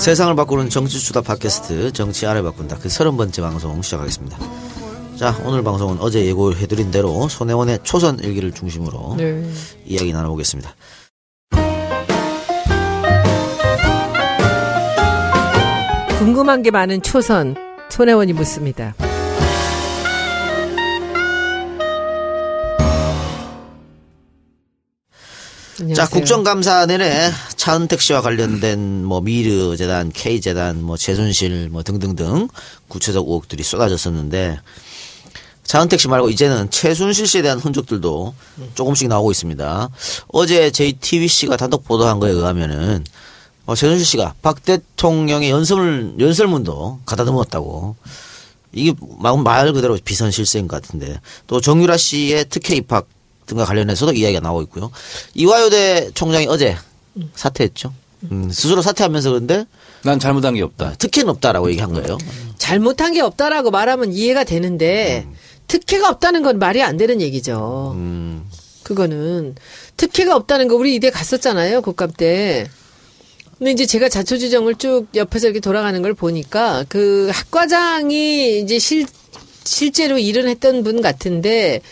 세상을 바꾸는 정치수다 팟캐스트 정치 아래 바꾼다 그 서른 번째 방송 시작하겠습니다. 자 오늘 방송은 어제 예고해드린 대로 손혜원의 초선 일기를 중심으로 네. 이야기 나눠보겠습니다. 궁금한 게 많은 초선 손혜원이 묻습니다. 안녕하세요. 국정감사 내내 차은택 씨와 관련된 뭐 미르 재단, K 재단, 뭐 최순실 뭐 등등등 구체적 의혹들이 쏟아졌었는데 차은택 씨 말고 이제는 최순실 씨에 대한 흔적들도 조금씩 나오고 있습니다. 어제 JTBC가 단독 보도한 거에 의하면은 어, 최순실 씨가 박 대통령의 연설 연설문도 가다듬었다고 이게 마- 말 그대로 비선 실세인 것 같은데 또 정유라 씨의 특혜 입학 등과 관련해서도 이야기가 나오고 있고요. 이화여대 총장이 어제 사퇴했죠. 음, 스스로 사퇴하면서 그런데 난 잘못한 게 없다. 특혜는 없다라고 얘기한 거예요. 잘못한 게 없다라고 말하면 이해가 되는데 특혜가 없다는 건 말이 안 되는 얘기죠. 음, 그거는 특혜가 없다는 거 우리 이대 갔었잖아요 국감 때. 근데 이제 제가 자초지정을 쭉 옆에서 이렇게 돌아가는 걸 보니까 그 학과장이 이제 실 실제로 일은 했던 분 같은데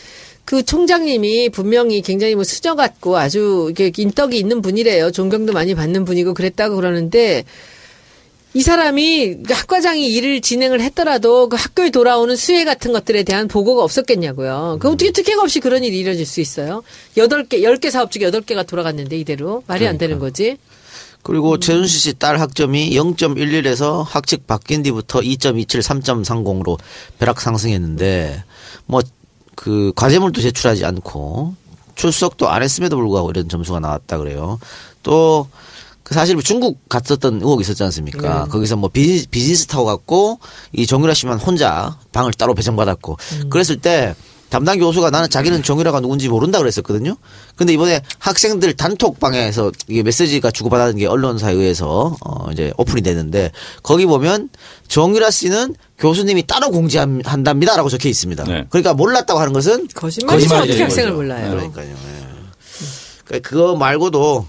그 총장님이 분명히 굉장히 뭐 수저 같고 아주 이렇게 인덕이 있는 분이래요. 존경도 많이 받는 분이고 그랬다고 그러는데 이 사람이 그 학과장이 일을 진행을 했더라도 그 학교에 돌아오는 수혜 같은 것들에 대한 보고가 없었겠냐고요. 그 어떻게 특혜가 없이 그런 일이 이뤄질 수 있어요? 여덟 개, 열 개 사업 중에 여덟 개가 돌아갔는데 이대로 말이 안 되는 거지. 그리고 최순실 씨 딸 학점이 0.11에서 학칙 바뀐 뒤부터 2.27, 3.30으로 벼락 상승했는데 뭐 그 과제물도 제출하지 않고 출석도 안 했음에도 불구하고 이런 점수가 나왔다 그래요. 또 그 사실 중국 갔었던 의혹이 있었지 않습니까? 거기서 뭐 비즈니스, 비즈니스 타고 갔고 이 정유라 씨만 혼자 방을 따로 배정받았고 그랬을 때 담당 교수가 나는 자기는 정유라가 누군지 모른다 그랬었거든요. 근데 이번에 학생들 단톡방에서 이게 메시지가 주고받은 게 언론사에 의해서 어 이제 오픈이 되는데 거기 보면 정유라 씨는 교수님이 따로 공지한답니다라고 적혀 있습니다. 네. 그러니까 몰랐다고 하는 것은 거짓말이죠. 어떻게 학생을. 몰라요. 그러니까요. 예. 그러니까 그거 말고도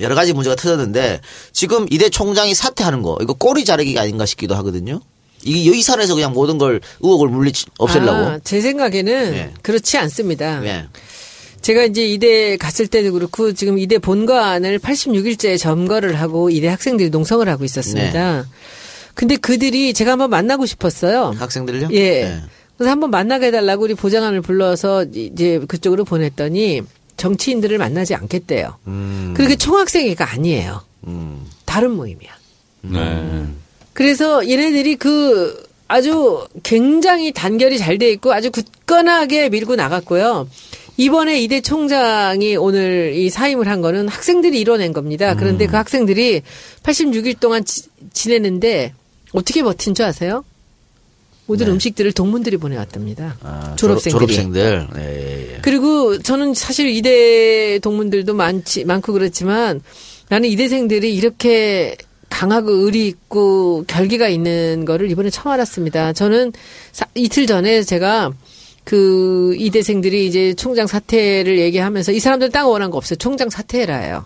여러 가지 문제가 터졌는데 지금 이대 총장이 사퇴하는 거 이거 꼬리 자르기가 아닌가 싶기도 하거든요. 이게 이 선에서 그냥 모든 걸 의혹을 물리 없애려고. 아, 제 생각에는 네. 그렇지 않습니다. 예. 제가 이제 이대 갔을 때도 그렇고 지금 이대 본관을 86일째 점거를 하고 이대 학생들이 농성을 하고 있었습니다. 근데 그들이 제가 한번 만나고 싶었어요. 학생들요? 예. 네. 그래서 한번 만나게 해달라고 우리 보좌관을 불러서 이제 그쪽으로 보냈더니 정치인들을 만나지 않겠대요. 음, 그렇게 총학생회가 아니에요. 음. 다른 모임이야. 네. 그래서 얘네들이 그 아주 굉장히 단결이 잘 돼 있고 아주 굳건하게 밀고 나갔고요. 이번에 이대 총장이 오늘 이 사임을 한 거는 학생들이 이뤄낸 겁니다. 그런데 그 학생들이 86일 동안 지, 지내는데 어떻게 버틴 줄 아세요? 모든 음식들을 동문들이 보내왔답니다. 아, 졸업생들이. 졸업, 생들 예, 예, 예. 그리고 저는 사실 이대 동문들도 많지 많고 그렇지만 나는 이대생들이 이렇게 강하고 의리 있고 결기가 있는 거를 이번에 처음 알았습니다. 저는 사- 이틀 전에 제가 그 이대생들이 이제 총장 사퇴를 얘기하면서 이 사람들 땅 원한 거 없어요. 총장 사퇴해라예요.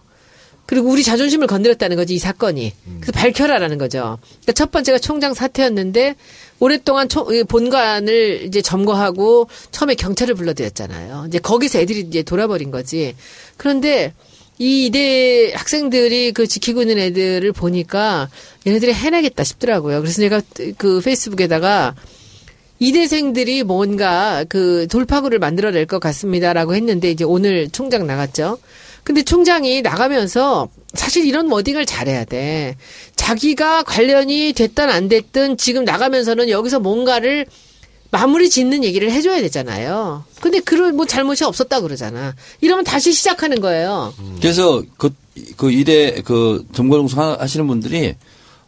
그리고 우리 자존심을 건드렸다는 거지 이 사건이. 그래서 밝혀라라는 거죠. 그러니까 첫 번째가 총장 사퇴였는데 오랫동안 총- 이 본관을 이제 점거하고 처음에 경찰을 불러들였잖아요. 이제 거기서 애들이 이제 돌아버린 거지. 그런데 이 이대 학생들이 그 지키고 있는 애들을 보니까 얘네들이 해내겠다 싶더라고요. 그래서 제가 그 페이스북에다가 이대생들이 뭔가 그 돌파구를 만들어낼 것 같습니다라고 했는데 이제 오늘 총장 나갔죠. 근데 총장이 나가면서 사실 이런 워딩을 잘해야 돼. 자기가 관련이 됐든 안 됐든 지금 나가면서는 여기서 뭔가를 마무리 짓는 얘기를 해줘야 되잖아요. 근데 그런 뭐 잘못이 없었다 그러잖아. 이러면 다시 시작하는 거예요. 그래서 그, 그 이대 그 점거동성 하시는 분들이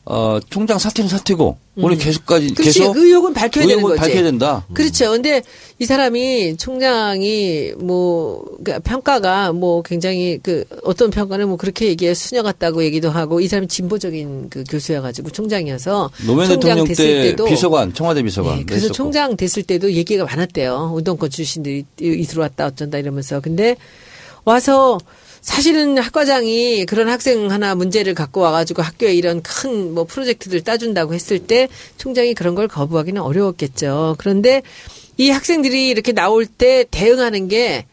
어, 총장 사퇴는 사퇴고 오늘 계속까지 음. 그렇지 계속 의혹은 밝혀야 되는 의혹을 거지. 밝혀야 된다. 그렇죠. 근데 이 사람이 총장이 뭐 그러니까 평가가 뭐 굉장히 그 어떤 평가는 뭐 그렇게 얘기해 수녀 같다고 얘기도 하고 이 사람이 진보적인 그 교수여 가지고 총장이어서 노무현 총장 대통령 됐을 때 때도 비서관 청와대 비서관 네, 그래서. 총장 됐을 때도 얘기가 많았대요. 운동권 출신들이 이- 이 들어왔다 어쩐다 이러면서. 근데 와서 사실은 학과장이 그런 학생 하나 문제를 갖고 와가지고 학교에 이런 큰 뭐 프로젝트들 따준다고 했을 때 총장이 그런 걸 거부하기는 어려웠겠죠. 그런데 이 학생들이 이렇게 나올 때 대응하는 게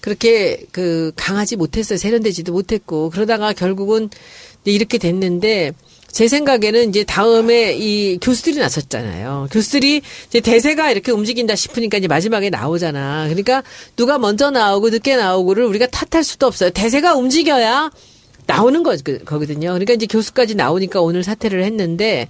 그렇게 그 강하지 못했어요. 세련되지도 못했고 그러다가 결국은 이렇게 됐는데 제 생각에는 이제 다음에 이 교수들이 나섰잖아요. 교수들이 이제 대세가 이렇게 움직인다 싶으니까 이제 마지막에 나오잖아. 그러니까 누가 먼저 나오고 늦게 나오고를 우리가 탓할 수도 없어요. 대세가 움직여야 나오는 거, 거거든요. 그러니까 이제 교수까지 나오니까 오늘 사퇴를 했는데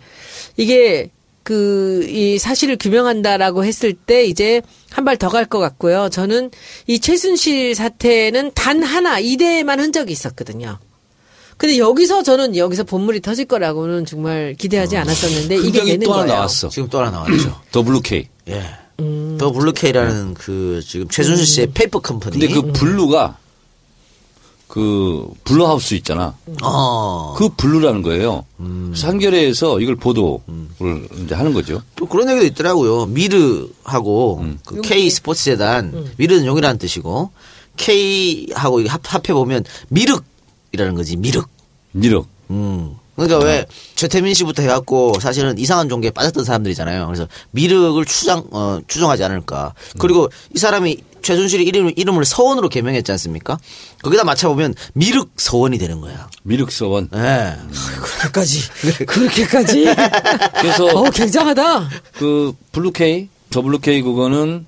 이게 그, 이 사실을 규명한다라고 했을 때 이제 한 발 더 갈 것 같고요. 저는 이 최순실 사태는 단 하나, 이대에만 흔적이 있었거든요. 근데 여기서 저는 여기서 봇물이 터질 거라고는 정말 기대하지 않았었는데 이게 되는 또 하나 거예요. 나왔어. 지금 또 하나 나왔죠. 더블루 K. 예. 음. 더블루 K라는 그 지금 최순실 씨의 페이퍼 컴퍼니. 근데 그 blue가 그 Blue House 있잖아. 어. 그 blue라는 거예요. 그래서 한겨레에서 이걸 보도를 이제 하는 거죠. 또 그런 얘기도 있더라고요. 미르하고 그 K 스포츠 재단 미르는 용이라는 뜻이고 K하고 합, 합해 보면 미륵 이라는 거지. 미륵. 미륵. 음. 그러니까 왜 최태민 씨부터 해갖고 사실은 이상한 종교에 빠졌던 사람들이잖아요. 그래서 미륵을 추종 어, 추종하지 않을까. 그리고 이 사람이 최순실이 이름 이름을 서원으로 개명했지 않습니까? 거기다 맞춰 보면 미륵 서원이 되는 거야. 미륵 서원. 예. 그렇게까지 그렇게까지 그래서 어 굉장하다. 그 블루 K, 더블루 K 그거는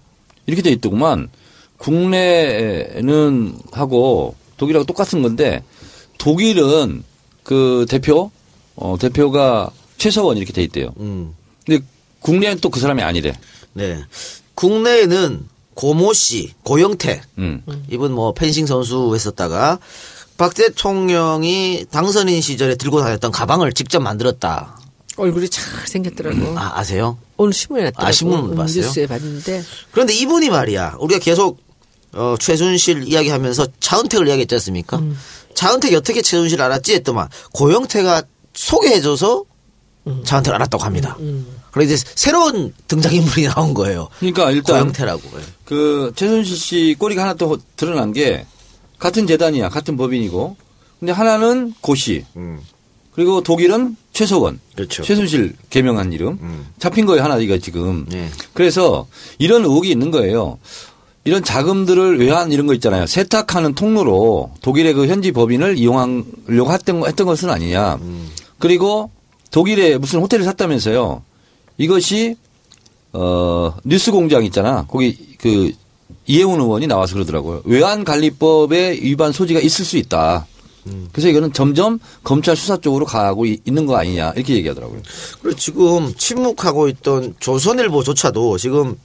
이렇게 돼 있더구만. 국내는 하고 독일하고 똑같은 건데 독일은 그 대표 어 대표가 최서원 이렇게 돼 있대요. 음. 근데 국내는 또 그 사람이 아니래. 네. 국내에는 고모 씨, 고영태. 음. 이분 뭐 펜싱 선수 했었다가 박 대통령이 당선인 시절에 들고 다녔던 가방을 직접 만들었다. 얼굴이 잘 생겼더라고. 아, 아세요? 오늘 신문에 났더라고. 아, 신문 음, 봤어요? 뉴스에 봤는데 그런데 이분이 말이야. 우리가 계속 어, 최순실 이야기하면서 차은택을 이야기했지 않습니까? 음. 차은택이 어떻게 최순실 알았지 했더만 고영태가 소개해줘서 음. 차은택을 알았다고 합니다. 그래서 이제 새로운 등장인물이 나온 거예요. 그러니까 일단 고영태라고. 예. 그 최순실 씨 꼬리가 하나 또 드러난 게 같은 재단이야, 같은 법인이고. 근데 하나는 고씨, 음. 그리고 독일은 최서원, 그렇죠. 최순실 개명한 이름 잡힌 거예요 하나 이거 지금. 네. 그래서 이런 의혹이 있는 거예요. 이런 자금들을 외환 이런 거 있잖아요. 세탁하는 통로로 독일의 그 현지 법인을 이용하려고 했던, 거- 했던 것은 아니냐. 그리고 독일에 무슨 호텔을 샀다면서요. 이것이 어 뉴스 공장 있잖아. 거기 그 이해훈 의원이 나와서 그러더라고요. 외환 관리법에 위반 소지가 있을 수 있다. 그래서 이거는 점점 검찰 수사 쪽으로 가고 이- 있는 거 아니냐 이렇게 얘기하더라고요. 그리고 지금 침묵하고 있던 조선일보조차도 지금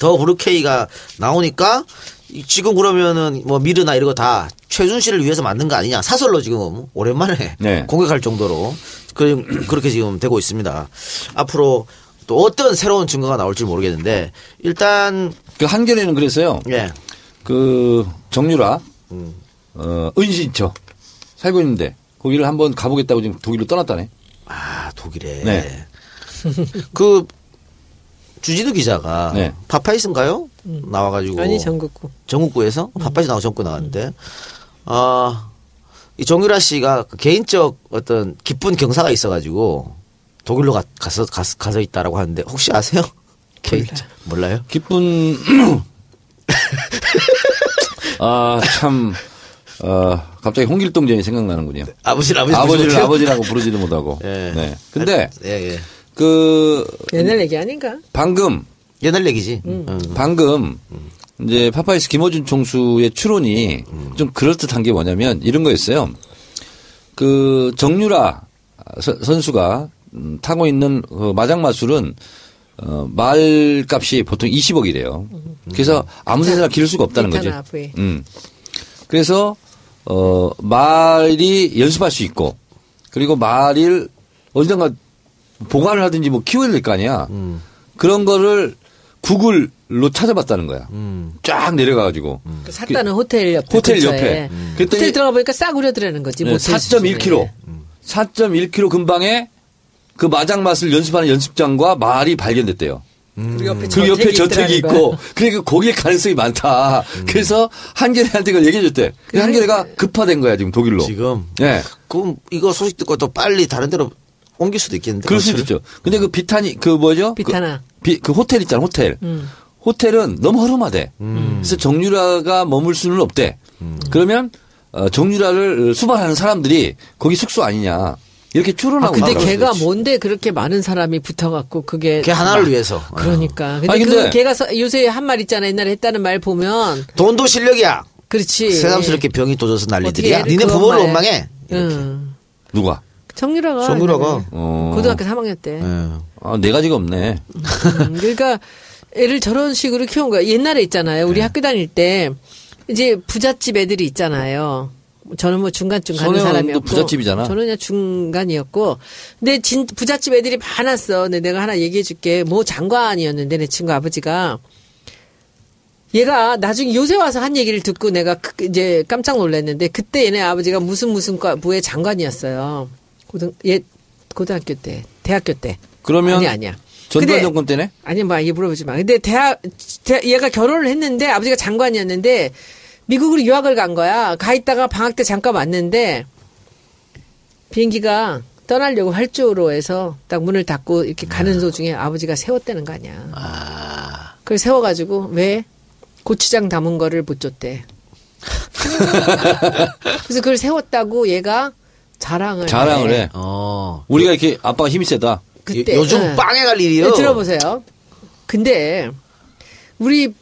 더 브루케이가 나오니까 이- 지금 그러면은 뭐 미르나 이런 거 다 최순실을 위해서 만든 거 아니냐 사설로 지금 오랜만에 네. 공격할 정도로 그, 그렇게 지금 되고 있습니다. 앞으로 또 어떤 새로운 증거가 나올지 모르겠는데 일단 그 한겨레는 그래서요. 예 그 정유라 어 은신처 살고 있는데 거기를 한번 가보겠다고 지금 독일로 떠났다네. 아, 독일에. 네. 그 주진우 기자가 네. 파파이스인가요? 나와가지고 아니 전국구. 전국구에서 파파이스 나와 전국 나왔는데 아, 이 정유라 씨가 그 개인적 어떤 기쁜 경사가 있어가지고 독일로 가, 가서 가서, 가서 있다라고 하는데 혹시 아세요? 개인 몰라요? 기쁜 아참 어, 갑자기 홍길동전이 생각나는군요. 아버지 아버지 아버지를 못해요? 아버지라고 부르지도 못하고. 예. 네. 근데 예, 예. 그 옛날 얘기 아닌가? 방금 옛날 얘기지. 음. 응. 방금 이제 파파이스 김어준 총수의 추론이 좀 그럴듯한 게 뭐냐면 이런 거였어요. 그 정유라 서- 선수가 음, 타고 있는 그 마장마술은 어, 말값이 보통 20억이래요. 그래서 아무 데나 기를 수가 없다는 거죠. 음. 그래서 어 말이 연습할 수 있고 그리고 말을 어딘가 보관을 하든지 뭐 키워야 될 거 아니야. 그런 거를 구글로 찾아봤다는 거야. 음. 쫙 내려가가지고 그 샀다는 호텔 옆에. 호텔 근처에. 옆에. 음. 그랬더니 호텔 들어가 보니까 싸구려 들라는 거지. 네, 모텔 4.1km, 4.1km 근방에 그 마장 맛을 연습하는 연습장과 말이 발견됐대요. 그리고 옆에 그리고 옆에 저택이 있고. 그러니까 거기에 가능성이 많다. 음. 그래서 한겨레한테 그걸 얘기해 줬대. 그래서 한겨레가 급파된 거야 지금 독일로. 지금 예. 그럼 이거 소식 듣고 또 빨리 다른 데로 옮길 수도 있겠는데. 그럴 수도? 있죠. 근데 그 비타니 그 뭐죠? 비타나. 그, 비- 그 호텔 있잖아 호텔. 음. 호텔은 너무 허름하대. 그래서 정유라가 머물 수는 없대. 그러면 어, 정유라를 수반하는 사람들이 거기 숙소 아니냐 이렇게 아, 추론하고 근데 있다고 걔가 그러지. 뭔데 그렇게 많은 사람이 붙어갖고 그게 걔 하나를 위해서. 그러니까. 근데, 아니, 그 근데- 걔가 서- 요새 한 말 있잖아. 옛날에 했다는 말 보면 돈도 실력이야. 그렇지. 새삼스럽게 병이 도져서 난리들이야. 니네 그 부모를 원망해. 응. 누가? 정유라가 정유라가. 어. 고등학교 3학년 때. 예. 아, 네 가지가 없네. 음, 그러니까 애를 저런 식으로 키운 거야. 옛날에 있잖아요. 네. 우리 학교 다닐 때 이제 부잣집 애들이 있잖아요. 저는 뭐 중간쯤 가는 사람이었고 부잣집이잖아. 저는 그냥 중간이었고 근데 진 부잣집 애들이 많았어. 근데 내가 하나 얘기해 줄게. 뭐 장관이었는데 내 친구 아버지가 얘가 나중에 요새 와서 한 얘기를 듣고 내가 그- 이제 깜짝 놀랐는데 그때 얘네 아버지가 무슨 무슨 과부의 장관이었어요. 고등 예 고등학교 때 대학교 때 그러면 아니 아니야. 전두환 정권 때네? 아니 뭐 이게 물어보지 마. 근데 대학 대- 얘가 결혼을 했는데 아버지가 장관이었는데 미국으로 유학을 간 거야. 가 있다가 방학 때 잠깐 왔는데 비행기가 떠나려고 활주로 해서 딱 문을 닫고 이렇게 가는 도중에 아버지가 세웠다는 거 아니야. 아, 그걸 세워가지고 왜 고추장 담은 거를 못 줬대. 그래서 그걸 세웠다고 얘가 자랑을 자랑을 해. 해. 어. 우리가 이렇게 아빠가 힘이 세다. 그때 요, 즘 응. 빵에 갈 일이요. 네, 들어보세요. 근데 우리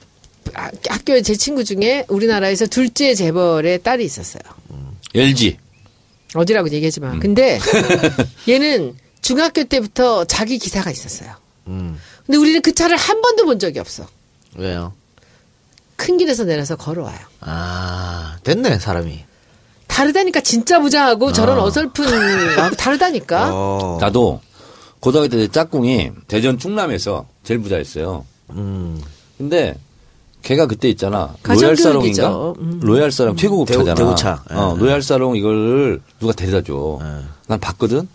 학- 학교에 제 친구 중에 우리나라에서 둘째 재벌의 딸이 있었어요. LG. 어디라고 얘기하지 음. 마. 근데 얘는 중학교 때부터 자기 기사가 있었어요. 음. 근데 우리는 그 차를 한 번도 본 적이 없어. 왜요? 큰 길에서 내려서 걸어와요. 아, 됐네, 사람이. 다르다니까 진짜 부자하고 저런 어설픈 아, 다르다니까. 어. 나도 고등학교 때 짝꿍이 대전 충남에서 제일 부자였어요. 음. 근데 걔가 그때 있잖아. 로얄사롱인가? 음. 로얄사롱 최고급 대우- 차잖아. 대우차. 어, 예. 로얄사롱 이걸 누가 데려다 줘. 예. 난 봤거든.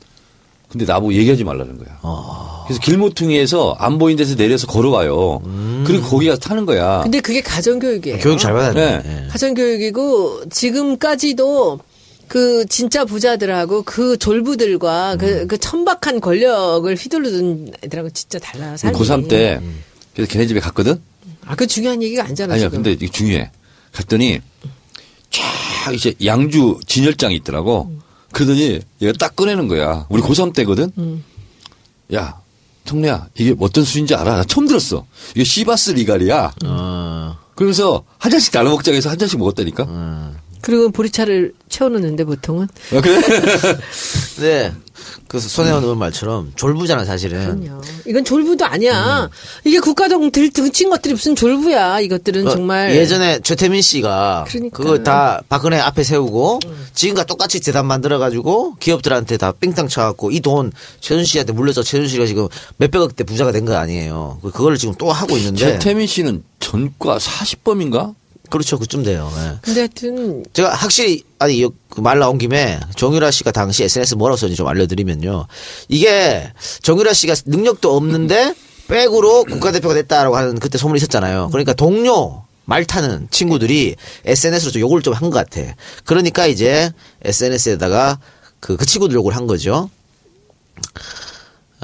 근데 나보고 얘기하지 말라는 거야. 어. 그래서 길모퉁이에서 안 보이는 데서 내려서 걸어와요. 그리고 거기 가서 타는 거야. 근데 그게 가정교육이에요. 교육 잘 받았네. 네. 예. 가정교육이고 지금까지도 그 진짜 부자들하고 그 졸부들과 그, 그 천박한 권력을 휘두르는 애들하고 진짜 달라요. 삶이. 고3 때 그래서 걔네 집에 갔거든. 아, 그 중요한 얘기가 아니잖아. 아니야, 지금. 근데 이게 중요해. 갔더니 쫙 이제 양주 진열장이 있더라고. 그러더니 얘가 딱 꺼내는 거야. 우리 고3 때거든. 음. 야, 청래야, 이게 어떤 술인지 알아? 나 처음 들었어. 이게 시바스 리갈이야. 어. 그러면서 한 잔씩 나눠 먹자고 해서 한 잔씩 먹었다니까. 음. 그리고 보리차를 채워놓는데 보통은. 아, 그래? 네. 그래서 손혜원 의원 말처럼 졸부잖아, 사실은. 그럼요. 이건 졸부도 아니야. 이게 국가적 들 등친 것들이 무슨 졸부야. 이것들은 어, 정말. 예전에 최태민 씨가 그러니까. 그거 다 박근혜 앞에 세우고 지금과 똑같이 재단 만들어 가지고 기업들한테 다 삥땅 쳐갖고 이 돈 최순 씨한테 물려서 최순 씨가 지금 몇백억 대 부자가 된 거 아니에요. 그- 그거를 지금 또 하고 있는데. 최태민 씨는 전과 40범인가? 그렇죠. 그쯤 돼요. 예. 근데 하여튼 제가 확실히 아니 그말 나온 김에 정유라 씨가 당시 SNS 뭐라고 썼는지 좀 알려드리면요. 이게 정유라 씨가 능력도 없는데 백으로 국가대표가 됐다라고 하는 그때 소문이 있었잖아요. 그러니까 동료 말 타는 친구들이 SNS로 좀 욕을 좀 한 것 같아. 그러니까 이제 SNS에다가 그, 그 친구들 욕을 한 거죠.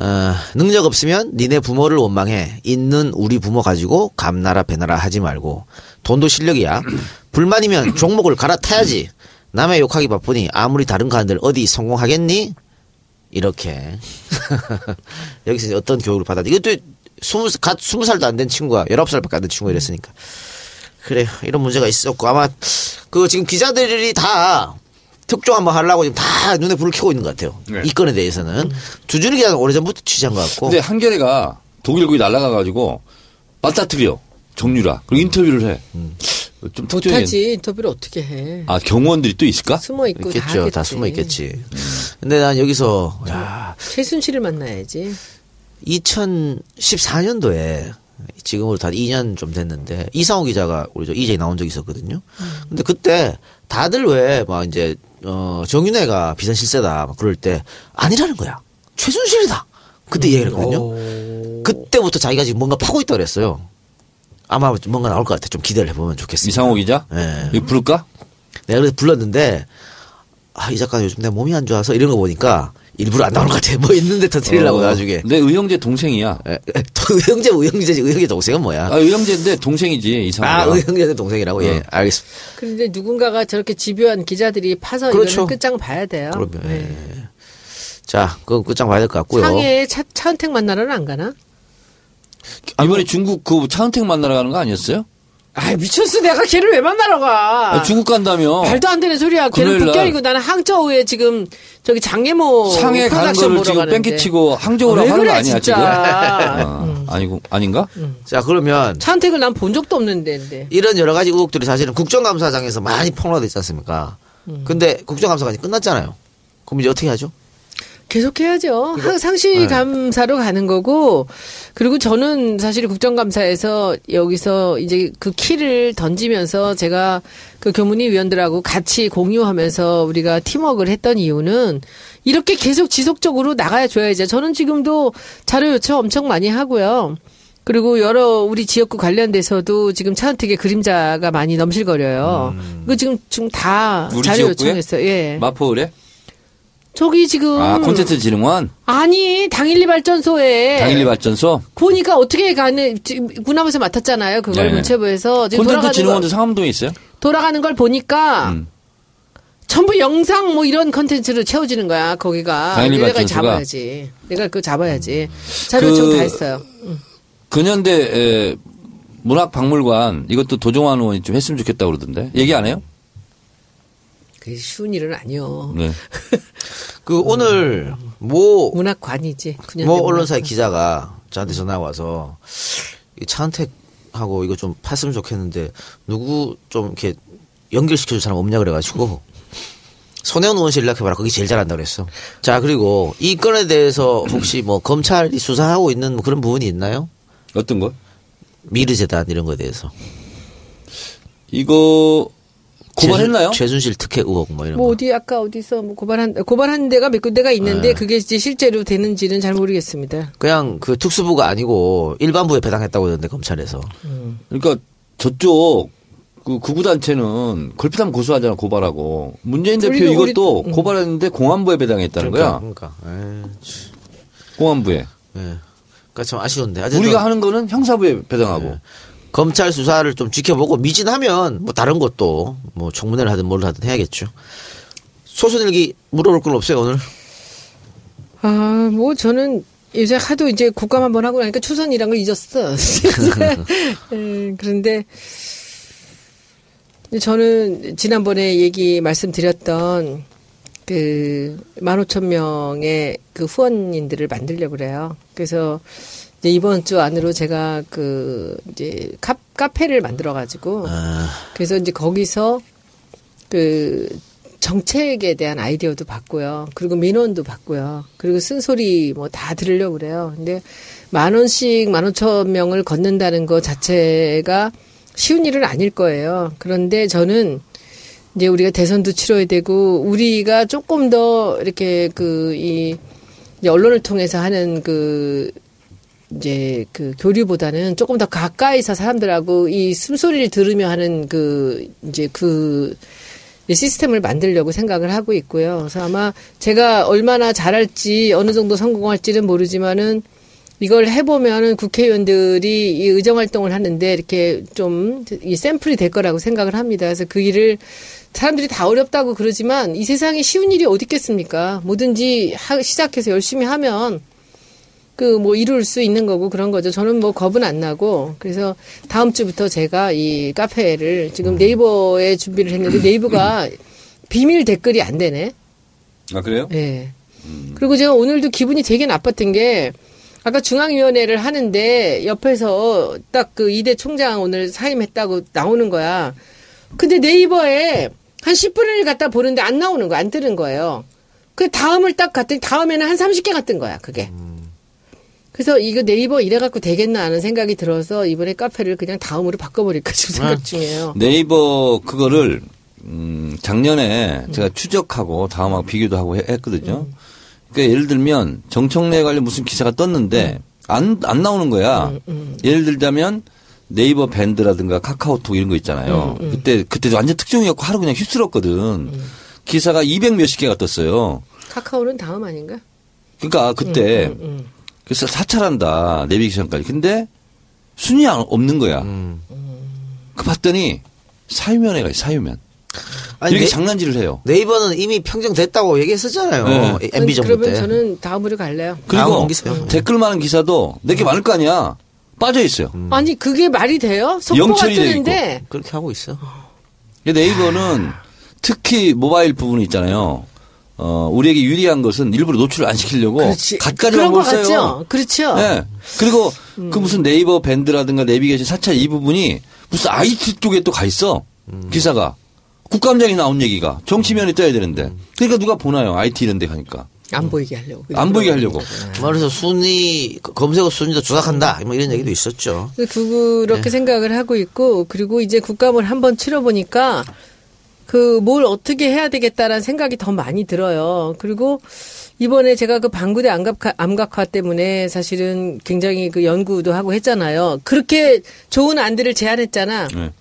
어, 능력 없으면 니네 부모를 원망해. 있는 우리 부모 가지고 감나라 배나라 하지 말고. 돈도 실력이야. 불만이면 종목을 갈아타야지. 남의 욕하기 바쁘니 아무리 다른 가한들 어디 성공하겠니? 이렇게. 여기서 어떤 교육을 받았 이것도 스무, 갓 스무 살도 안 된 친구가 열아홉 살밖에 안 된 친구가 이랬으니까. 그래 이런 문제가 있었고 아마 그 지금 기자들이 다 특종 한번 하려고 지금 다 눈에 불을 켜고 있는 것 같아요. 네. 이 건에 대해서는 주준희 기자는 오래전부터 취재한 것 같고. 근데 한겨레가 독일 거기 날아가 가지고 맞다트려 정유라 그리고 인터뷰를 해. 좀 터져야 하지 인터뷰를 어떻게 해? 아 경호원들이 또 있을까? 숨어 있고 다 있겠죠. 하겠지. 다 숨어 있겠지. 근데 난 여기서 야, 최순실을 만나야지. 2014년도에 지금으로 다 2년 좀 됐는데 이상호 기자가 우리 저 이제 나온 적이 있었거든요. 근데 그때 다들 왜 막 이제 어 정윤회가 비선 실세다 막 그럴 때 아니라는 거야. 최순실이다. 그때 얘기를 했거든요. 그때부터 자기가 지금 뭔가 파고 있다 그랬어요. 아마 뭔가 나올 것 같아. 좀 기대를 해보면 좋겠습니다. 이상호 기자? 예. 이거 부를까? 내가 그래서 불렀는데 아, 이 작가 요즘 내가 몸이 안 좋아서 이런 거 보니까 일부러 안 나올 것 같아. 뭐 있는 데 터뜨리려고 어, 나중에. 내 의형제 동생이야. 에, 에, 또 의형제, 의형제지. 의형제 동생은 뭐야? 아, 의형제인데 동생이지, 이상호가. 아, 의형제 동생이라고? 예, 어. 알겠습니다. 그런데 누군가가 저렇게 집요한 기자들이 파서 그렇죠. 이거는 끝장 봐야 돼요. 그러면, 네. 예. 자, 그건 끝장 봐야 될 것 같고요. 상해에 차, 차은택 만나러는 안 가나? 이번에 중국 그 차은택 만나러 가는 거 아니었어요? 아 미쳤어. 내가 걔를 왜 만나러 가? 아, 중국 간다며. 말도 안 되는 소리야. 걔는. 북경이고 나는 항저우에 지금 저기 장례모 상해 가는 거를 지금. 뺑기치고 항저우라고 왜 하는 그래, 거 아니야, 진짜. 지금? 아, 아니고, 아닌가? 자, 그러면 차은택을 난 본 적도 없는데. 근데. 이런 여러 가지 의혹들이 사실은 국정감사장에서 많이 폭로가 됐지 않습니까? 음. 근데 국정감사가 이제 끝났잖아요. 그럼 이제 어떻게 하죠? 계속해야죠. 항- 상시 네. 감사로 가는 거고, 그리고 저는 사실 국정감사에서 여기서 이제 그 키를 던지면서 제가 그 교문위 위원들하고 같이 공유하면서 우리가 팀워크를 했던 이유는 이렇게 계속 지속적으로 나가야 줘야죠. 저는 지금도 자료 요청 엄청 많이 하고요. 그리고 여러 우리 지역구 관련돼서도 지금 차은택의 그림자가 많이 넘실거려요. 그 지금 지금 다 자료 지역구에? 요청했어요. 예. 마포을에? 저기 지금 아, 콘텐츠 진흥원? 아니 당일리 발전소에 당일리 발전소? 보니까 어떻게 가는 군함에서 맡았잖아요. 그걸 네. 문체부에서 지금 콘텐츠 진흥원도 거, 상암동에 있어요? 돌아가는 걸 보니까 음. 전부 영상 뭐 이런 컨텐츠로 채워지는 거야. 거기가 당일리 내가 발전소가? 잡아야지. 내가 그거 잡아야지. 자료 그- 다 했어요. 근현대 에, 문학박물관 이것도 도종환 의원이 좀 했으면 좋겠다고 그러던데. 얘기 안 해요? 그게 쉬운 일은 아니요. 네. 그 오늘 모, 문학관이지. 그냥 모내 언론사의 문학관. 기자가 저한테 전화 와서 이 차은택하고 이거 좀 팠으면 좋겠는데 누구 좀 이렇게 연결시켜줄 사람 없냐 그래가지고 손혜원 의원실 연락해봐라. 거기 제일 잘한다 그랬어. 자 그리고 이 건에 대해서 혹시 뭐 검찰이 수사하고 있는 뭐 그런 부분이 있나요? 어떤 거? 미르 재단 이런 거에 대해서 이거 고발했나요? 최순, 최순 실 특혜 의혹 뭐 이런 뭐 거. 어디 아까 어디서 뭐 고발한 고발한 데가 몇 군데가 있는데 네. 그게 이제 실제로 되는지는 잘 모르겠습니다. 그냥 그 특수부가 아니고 일반부에 배당했다고 그러는데 검찰에서 그러니까 저쪽 그 극우단체는 걸핏하면 고소하잖아 고발하고 문재인 대표 우리도 우리- 이것도 고발했는데 공안부에 배당했다는 거야 그러니까, 그러니까. 에이, 공안부에 예. 그러니까 참 아쉬운데. 우리가 하는 거는 형사부에 배당하고 네. 검찰 수사를 좀 지켜보고 미진하면 뭐 다른 것도 뭐 청문회를 하든 뭘 하든 해야겠죠. 소선일기 물어볼 건 없어요 오늘. 아, 뭐 저는 요새 하도 이제 국감 한번 하고 나니까 추선이란 걸 잊었어. 예, 그런데 저는 지난번에 얘기 말씀드렸던 그 15,000명의 그 후원인들을 만들려고 그래요. 그래서 이제 이번 주 안으로 제가 그 이제 카, 카페를 만들어 가지고 아, 그래서 이제 거기서 그 정책에 대한 아이디어도 받고요. 그리고 민원도 받고요. 그리고 쓴소리 뭐 다 들으려고 그래요. 근데 만 원씩 만 오천 명을 걷는다는 것 자체가 쉬운 일은 아닐 거예요. 그런데 저는 이제 우리가 대선도 치러야 되고 우리가 조금 더 이렇게 그 이 언론을 통해서 하는 그 이제 그 교류보다는 조금 더 가까이서 사람들하고 이 숨소리를 들으며 하는 그 이제 그 시스템을 만들려고 생각을 하고 있고요. 그래서 아마 제가 얼마나 잘할지 어느 정도 성공할지는 모르지만은 이걸 해보면은 국회의원들이 이 의정 활동을 하는데 이렇게 좀 이 샘플이 될 거라고 생각을 합니다. 그래서 그 일을 사람들이 다 어렵다고 그러지만 이 세상에 쉬운 일이 어디 있겠습니까? 뭐든지 하, 시작해서 열심히 하면 그 뭐 이룰 수 있는 거고 그런 거죠. 저는 뭐 겁은 안 나고 그래서 다음 주부터 제가 이 카페를 지금 네이버에 준비를 했는데 네이버가 비밀 댓글이 안 되네. 아 그래요? 예. 그리고 제가 오늘도 기분이 되게 나빴던 게 아까 중앙위원회를 하는데 옆에서 딱 그 이대 총장 오늘 사임했다고 나오는 거야. 근데 네이버에 한 10분을 갖다 보는데 안 나오는 거야. 안 뜨는 거예요. 그 다음을 딱 갔더니 다음에는 한 30개가 뜬 거야. 그게. 그래서 이거 네이버 이래갖고 되겠나 하는 생각이 들어서 이번에 카페를 그냥 다음으로 바꿔버릴까 지금 생각 중이에요. 네이버 그거를 음, 작년에 제가 추적하고 다음하고 비교도 하고 해- 했거든요. 그러니까 예를 들면 정청래 관련 무슨 기사가 떴는데 안, 안 나오는 거야. 음, 예를 들자면 네이버 밴드라든가 카카오톡 이런 거 있잖아요. 음, 그때, 그때 완전 특종이었고 하루 그냥 휩쓸었거든. 기사가 200 몇십 개가 떴어요. 카카오는 다음 아닌가? 그러니까 그때 음, 음. 그래서 사찰한다. 내비게이션까지. 근데 순위 안- 없는 거야. 음. 그 봤더니 사유면에 가요, 사유면. 아니, 이렇게 네, 장난질을 해요. 네이버는 이미 평정됐다고 얘기했었잖아요. 네. MB 정부 그러면 때. 저는 다음으로 갈래요. 그리고 다음. 댓글 많은 기사도 내게 많을 거 아니야. 빠져 있어요. 아니 그게 말이 돼요? 속보가 뜨는데 그렇게 하고 있어. 네이버는 특히 모바일 부분이 있잖아요. 어, 우리에게 유리한 것은 일부러 노출을 안 시키려고 그렇지. 거뭘 써요. 같죠? 그렇죠. 네. 그리고 음. 그 무슨 네이버 밴드라든가 내비게이션 사찰 이 부분이 무슨 IT 쪽에 또 가 있어. 기사가. 국감장에 나온 얘기가 정치면에 떠야 되는데. 그러니까 누가 보나요? IT 이런 데 가니까. 안 보이게 하려고. 안 보이게 하려고. 그래서 순위 검색어 순위도 조작한다. 뭐 이런 얘기도 있었죠. 그렇게 네. 생각을 하고 있고 그리고 이제 국감을 한번 치러 보니까 그 뭘 어떻게 해야 되겠다라는 생각이 더 많이 들어요. 그리고 이번에 제가 그 방구대 암각화, 암각화 때문에 사실은 굉장히 그 연구도 하고 했잖아요. 그렇게 좋은 안들을 제안했잖아. 네.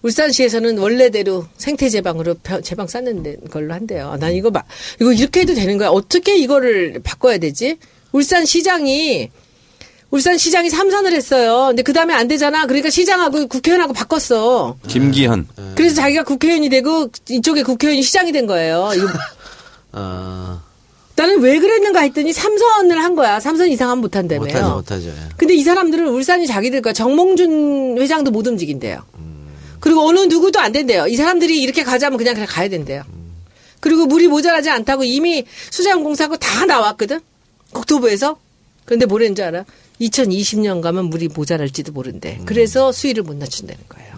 울산시에서는 원래대로 생태 제방으로 벼- 제방 쌓는 데- 걸로 한대요. 아, 난 이거 막 이거 이렇게 해도 되는 거야. 어떻게 이거를 바꿔야 되지? 울산시장이 울산 시장이 삼선을 했어요. 근데 그 다음에 안 되잖아. 그러니까 시장하고 국회의원하고 바꿨어. 김기현. 그래서 자기가 국회의원이 되고 이쪽에 국회의원이 시장이 된 거예요. 이거 어, 나는 왜 그랬는가 했더니 삼선을 한 거야. 삼선 이상 하면 못한다며요. 못하죠, 못하죠. 예. 근데 이 사람들은 울산이 자기들과 정몽준 회장도 못 움직인대요. 그리고 어느 누구도 안 된대요. 이 사람들이 이렇게 가자면 그냥 그냥 가야 된대요. 그리고 물이 모자라지 않다고 이미 수자원공사하고 다 나왔거든. 국토부에서. 그런데 뭐라는 줄 알아? 2020년 가면 물이 모자랄지도 모른대. 그래서 수위를 못 낮춘다는 거예요.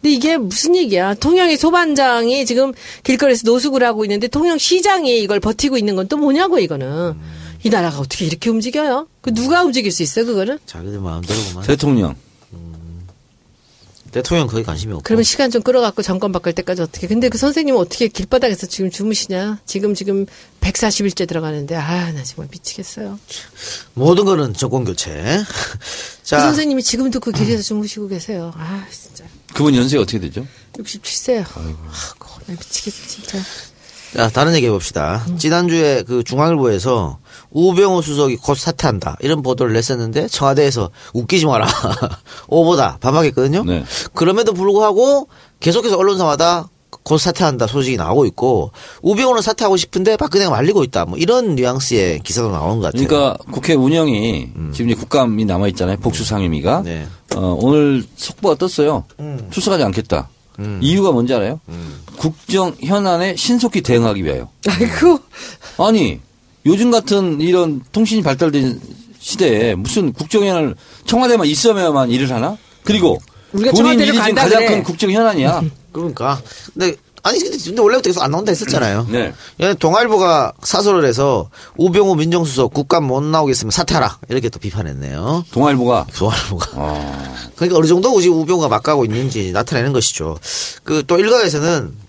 근데 이게 무슨 얘기야? 통영의 소반장이 지금 길거리에서 노숙을 하고 있는데 통영 시장이 이걸 버티고 있는 건 또 뭐냐고 이거는. 이 나라가 어떻게 이렇게 움직여요? 그 누가 움직일 수 있어요 그거는? 자기들 마음대로구만. 대통령. 대통령 거의 관심이 없고. 그러면 시간 좀 끌어갖고 정권 바꿀 때까지 어떻게? 근데 그 선생님은 어떻게 길바닥에서 지금 주무시냐? 지금 지금 140일째 들어가는데 아 나 정말 미치겠어요. 모든 거는 정권 교체. 그 자, 선생님이 지금도 그 길에서 주무시고 계세요. 아 진짜 그분 연세가 어떻게 되죠? 67세요. 아, 나 미치겠어 진짜. 자, 다른 얘기 해봅시다. 지난주에 그 중앙일보에서 우병우 수석이 곧 사퇴한다. 이런 보도를 냈었는데 청와대에서 웃기지 마라. 오보다 반박했거든요. 네. 그럼에도 불구하고 계속해서 언론사마다 곧 사퇴한다 소식이 나오고 있고 우병우는 사퇴하고 싶은데 박근혜가 말리고 있다. 뭐 이런 뉘앙스의 기사도 나오는 것 같아요. 그러니까 국회 운영이 지금 이제 국감이 남아 있잖아요. 복수 상임위가. 네. 어, 오늘 속보가 떴어요. 출석하지 않겠다. 이유가 뭔지 알아요? 국정 현안에 신속히 대응하기 위하여. 아이고 아니 요즘 같은 이런 통신이 발달된 시대에 무슨 국정 현안을 청와대만 있어야만 일을 하나? 그리고 우리가 본인 일이 지금 가장 그래. 큰 국정 현안이야. 그러니까 근데 아니 근데 원래부터 계속 안 나온다 했었잖아요. 네. 예, 동아일보가 사설을 해서 우병우 민정수석 국감 못 나오겠으면 사퇴하라 이렇게 또 비판했네요. 동아일보가 동아일보가. 어, 그러니까 어느 정도 지금 우병우가 막가고 있는지 나타내는 것이죠. 그 또 일각에서는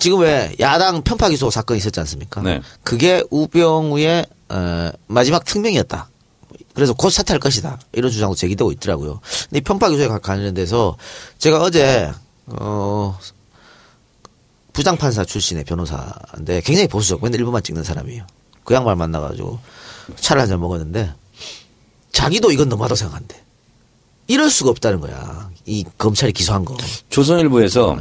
지금 왜 야당 편파 기소 사건이 있었지 않습니까? 네. 그게 우병우의 어, 마지막 특명이었다. 그래서 곧 사퇴할 것이다. 이런 주장도 제기되고 있더라고요. 근데 이 편파 기소에 관련돼서 제가 어제 어 부장 판사 출신의 변호사인데 굉장히 보수적. 맨날 일부만 찍는 사람이에요. 그 양반 만나가지고 차를 한 잔 먹었는데 자기도 이건 너무하다고 생각한대. 이럴 수가 없다는 거야. 이 검찰이 기소한 거. 조선일보에서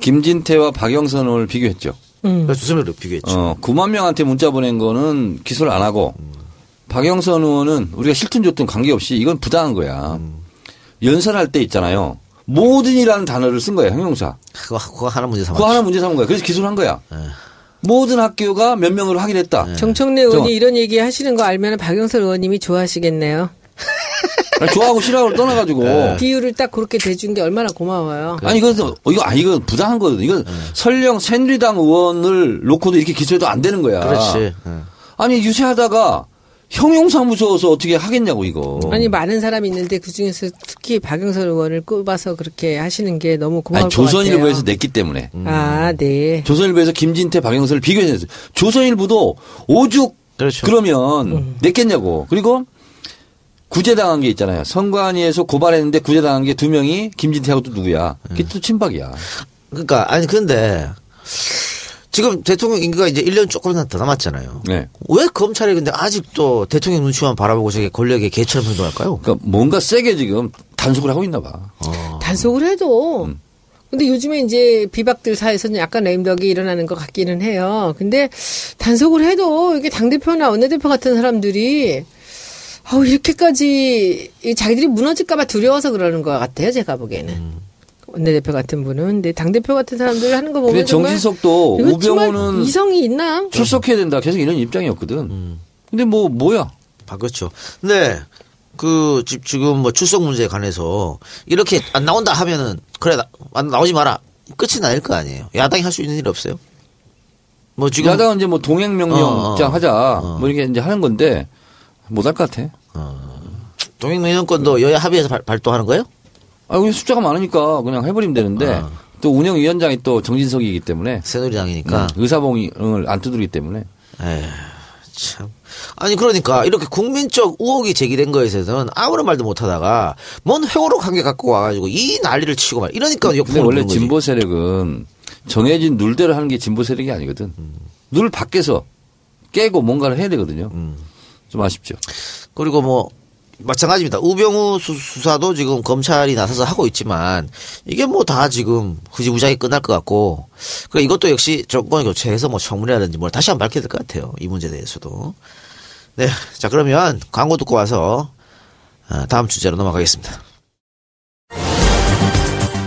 김진태와 박영선 의원을 비교했죠. 음. 그래서 주소면으로 비교했죠. 어, 9만 명한테 문자 보낸 거는 기소를 안 하고 박영선 의원은 우리가 실튼 줬든 관계없이 이건 부당한 거야. 연설할 때 있잖아요. 모든이라는 단어를 쓴 거야, 형용사. 그거, 그거 하나 문제 삼아. 그거 하나 문제 삼은 거야. 그래서 기소를 한 거야. 모든 학교가 몇 명으로 하기로 했다. 정청래 의원이 저- 이런 얘기 하시는 거 알면 박영선 의원님이 좋아하시겠네요. 좋아하고 싫어하고를 떠나가지고. 비유를 딱 그렇게 대준 게 얼마나 고마워요. 아니, 이건, 어, 이거, 아니, 이건 부당한 거거든. 이건 설령 새누리당 의원을 놓고도 이렇게 기소해도 안 되는 거야. 그렇지. 응. 아니, 유세하다가 형용사 무서워서 어떻게 하겠냐고, 이거. 아니 많은 사람이 있는데 그 중에서 특히 박영선 의원을 꼽아서 그렇게 하시는 게 너무 고마울 아니, 것 같아요. 조선일보에서 냈기 때문에. 아, 네. 조선일보에서 김진태, 박영선을 비교했어요. 조선일보도 오죽 그렇죠. 그러면 냈겠냐고. 그리고 구제당한 게 있잖아요. 선관위에서 고발했는데 구제당한 게 두 명이 김진태하고 또 누구야. 그게 또 친박이야. 그러니까 아니 근데 지금 대통령 임기가 이제 1년 조금 더 남았잖아요. 네. 왜 검찰이 근데 아직도 대통령 눈치만 바라보고 저게 권력의 개처럼 행동할까요? 그러니까 뭔가 세게 지금 단속을 하고 있나 봐. 단속을 해도. 음. 근데 요즘에 이제 비박들 사이에서는 약간 레임덕이 일어나는 것 같기는 해요. 근데 단속을 해도 이게 당대표나 원내대표 같은 사람들이 아우, 이렇게까지 이 자기들이 무너질까봐 두려워서 그러는 것 같아요. 제가 보기에는. 음. 원내대표 같은 분은. 근데 당 대표 같은 사람들 하는 거 보면. 근데 정말 정진석도 우병우는 이성이 있나? 출석해야 된다. 계속 이런 입장이었거든. 근데 뭐 뭐야? 아, 그렇죠. 근데 그 지- 지금 뭐 출석 문제에 관해서 이렇게 안 나온다 하면은 그래 나, 안 나오지 마라 끝이 날거 아니에요. 야당이 할 수 있는 일 없어요. 뭐 지금 야당은 이제 뭐 동행 명령 어, 어. 장 하자 어. 뭐 이렇게 이제 하는 건데 못 할 것 같아. 동행명령권도 여야 합의해서 발, 발동하는 거예요? 아, 우리 숫자가 많으니까 그냥 해버리면 되는데 아. 또 운영위원장이 또 정진석이기 때문에 새누리당이니까. 음, 의사봉을 안 두드리기 때문에 에휴, 참. 아니 그러니까 이렇게 국민적 의혹이 제기된 거에 대해서는 아무런 말도 못 하다가 뭔한개 갖고 와가지고 이 난리를 치고 말 이러니까 역풍을 원래. 진보 세력은 정해진 룰대로 하는 게 진보 세력이 아니거든. 룰 밖에서 깨고 뭔가를 해야 되거든요. 음. 좀 아쉽죠. 그리고 뭐 마찬가지입니다. 우병우 수- 수사도 지금 검찰이 나서서 하고 있지만 이게 뭐 다 지금 흐지부지하게 끝날 것 같고 그 이것도 역시 정권 교체해서 뭐 청문회라든지 뭘 다시 한번 밝혀야 될 것 같아요. 이 문제에 대해서도. 네, 자 그러면 광고 듣고 와서 어, 다음 주제로 넘어가겠습니다.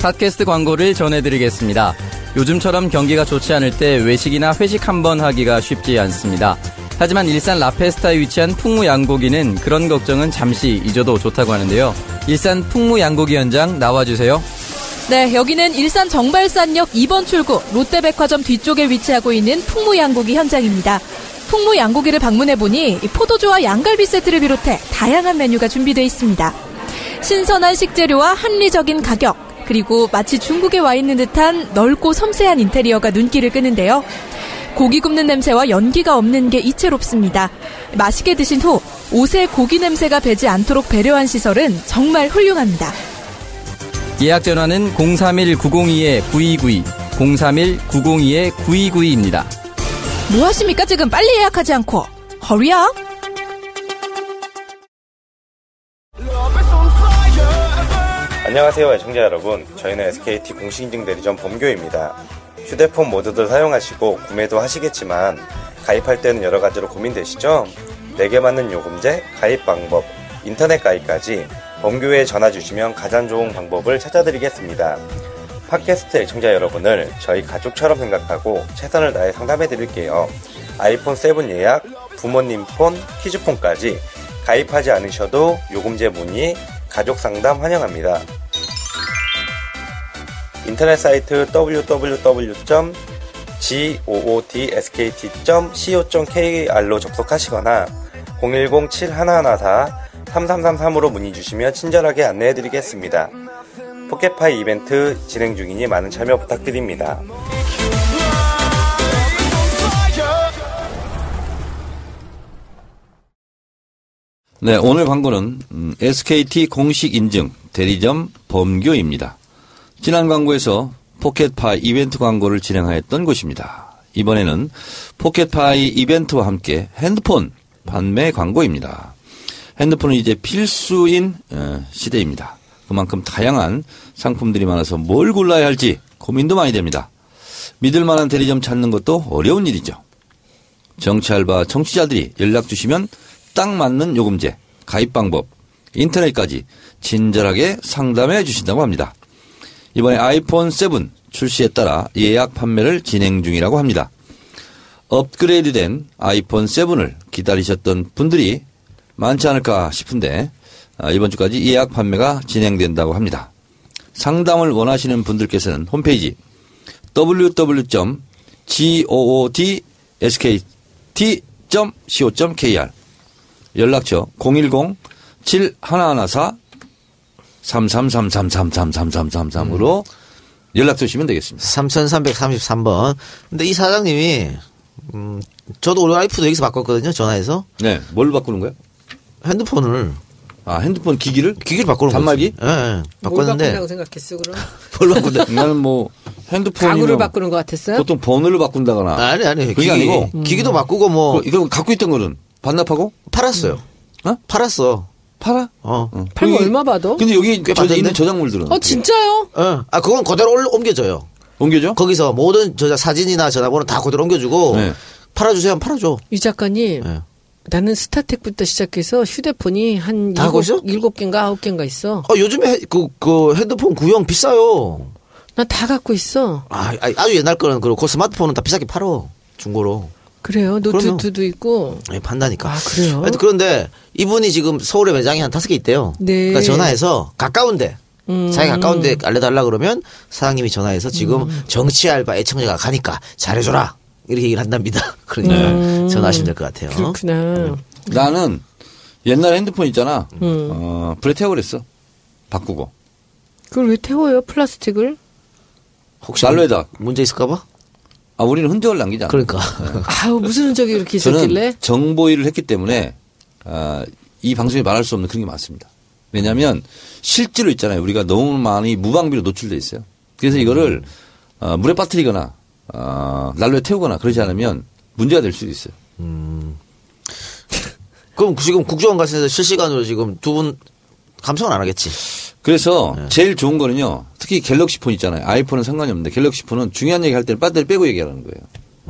팟캐스트 광고를 전해드리겠습니다. 요즘처럼 경기가 좋지 않을 때 외식이나 회식 한 번 하기가 쉽지 않습니다. 하지만 일산 라페스타에 위치한 풍무 양고기는 그런 걱정은 잠시 잊어도 좋다고 하는데요. 일산 풍무 양고기 현장 나와주세요. 네, 여기는 일산 정발산역 2번 출구 롯데백화점 뒤쪽에 위치하고 있는 풍무 양고기 현장입니다. 풍무 양고기를 방문해 보니 이 포도주와 양갈비 세트를 비롯해 다양한 메뉴가 준비되어 있습니다. 신선한 식재료와 합리적인 가격, 그리고 마치 중국에 와 있는 듯한 넓고 섬세한 인테리어가 눈길을 끄는데요. 고기 굽는 냄새와 연기가 없는 게 이채롭습니다. 맛있게 드신 후 옷에 고기 냄새가 배지 않도록 배려한 시설은 정말 훌륭합니다. 예약 전화는 031-902-9292, 031-902-9292입니다. 뭐 하십니까 지금 빨리 예약하지 않고 허리야 안녕하세요 애청자 여러분 저희는 SKT 공식인증 대리점 범교입니다 휴대폰 모두들 사용하시고 구매도 하시겠지만 가입할 때는 여러 가지로 고민되시죠? 내게 맞는 요금제, 가입 방법, 인터넷 가입까지 범교에 전화 주시면 가장 좋은 방법을 찾아드리겠습니다. 팟캐스트 애청자 여러분을 저희 가족처럼 생각하고 최선을 다해 상담해 드릴게요. 아이폰 7 예약, 부모님 폰, 키즈폰까지 가입하지 않으셔도 요금제 문의, 가족 상담 환영합니다. 인터넷 사이트 www.goodSKT.co.kr로 접속하시거나 010-7114-3333으로 문의 주시면 친절하게 안내해 드리겠습니다. 포켓파이 이벤트 진행 중이니 많은 참여 부탁드립니다. 네, 오늘 광고는 음, SKT 공식 인증 대리점 범교입니다. 지난 광고에서 포켓파이 이벤트 광고를 진행하였던 곳입니다. 이번에는 포켓파이 이벤트와 함께 핸드폰 판매 광고입니다. 핸드폰은 이제 필수인 어, 시대입니다. 그만큼 다양한 상품들이 많아서 뭘 골라야 할지 고민도 많이 됩니다. 믿을 만한 대리점 찾는 것도 어려운 일이죠. 정치 알바 청취자들이 연락 주시면 딱 맞는 요금제, 가입 방법, 인터넷까지 친절하게 상담해 주신다고 합니다. 이번에 아이폰 7 출시에 따라 예약 판매를 진행 중이라고 합니다. 업그레이드된 아이폰 7을 기다리셨던 분들이 많지 않을까 싶은데 아, 이번 주까지 예약 판매가 진행된다고 합니다. 상담을 원하시는 분들께서는 홈페이지 www.goodSKT.co.kr 연락처 010-7114 3333333333으로 연락 주시면 되겠습니다. 3333번. 근데 이 사장님이 음, 저도 우리 와이프도 여기서 바꿨거든요. 전화해서 네, 뭘 바꾸는 거예요? 핸드폰을 아 핸드폰 기기를 기기를 바꾸는 단말기? 예, 예. 뭘 바꿨는데 바꾼다고 생각했어 그럼? 뭘 바꾼다. 나는 뭐 핸드폰이면 가구를 바꾸는 것 같았어요? 보통 번호를 바꾼다거나 아니 아니 그게 기기, 아니고 기기도 바꾸고 뭐 그, 이거 갖고 있던 거는 반납하고 팔았어요. 어? 팔았어. 팔아? 어. 어. 팔면 여기- 얼마 받아? 근데 여기 꽤 저? 있는 저작물들은 어 진짜요? 어. 아 그건 그대로 올- 옮겨줘요. 옮겨줘? 거기서 모든 저자 사진이나 전화번호 다 그대로 옮겨주고 네. 팔아주세요 하면 팔아줘. 이 작가님 예. 나는 스타텍부터 시작해서 휴대폰이 한다 하고 있어? 일곱, 개인가 아홉 개인가 있어. 어 요즘에 헤- 그, 그 핸드폰 구형 비싸요. 난다 갖고 있어. 아, 아, 아주 옛날 거는 그렇고 그 스마트폰은 다 비싸게 팔어 중고로. 그래요. 그럼요. 노트도 있고. 예, 판다니까. 아, 그래요? 하여튼 그런데 이분이 지금 서울에 매장이 한 다섯 개 있대요. 네. 그러니까 전화해서 가까운데 음. 자기 가까운데 알려달라 그러면 사장님이 전화해서 지금 정치 알바 애청자가 가니까 잘해줘라 이렇게 얘기를 한답니다. 그러니까 전화하시면 될 것 같아요. 음. 그렇구나. 나는 옛날 핸드폰 있잖아. 음. 어, 불에 태워버렸어. 바꾸고. 그걸 왜 태워요? 플라스틱을? 혹시 난로에다. 문제 있을까봐? 아, 우리는 흔적을 남기지 않아. 그러니까 아우 무슨 흔적이 이렇게 있었길래? 저는 정보 일을 했기 때문에 아, 이 방송에 말할 수 없는 그런 게 많습니다. 왜냐하면 실제로 있잖아요. 우리가 너무 많이 무방비로 노출돼 있어요. 그래서 이거를 어, 물에 빠뜨리거나 어, 난로에 태우거나 그러지 않으면 문제가 될 수도 있어요. 그럼 지금 국정원 가서 실시간으로 지금 두 분 감성은 안 하겠지. 그래서 네. 제일 좋은 거는요. 특히 갤럭시 폰 있잖아요. 아이폰은 상관이 없는데 갤럭시 폰은 중요한 얘기 할 때는 배터리 빼고 얘기하는 거예요.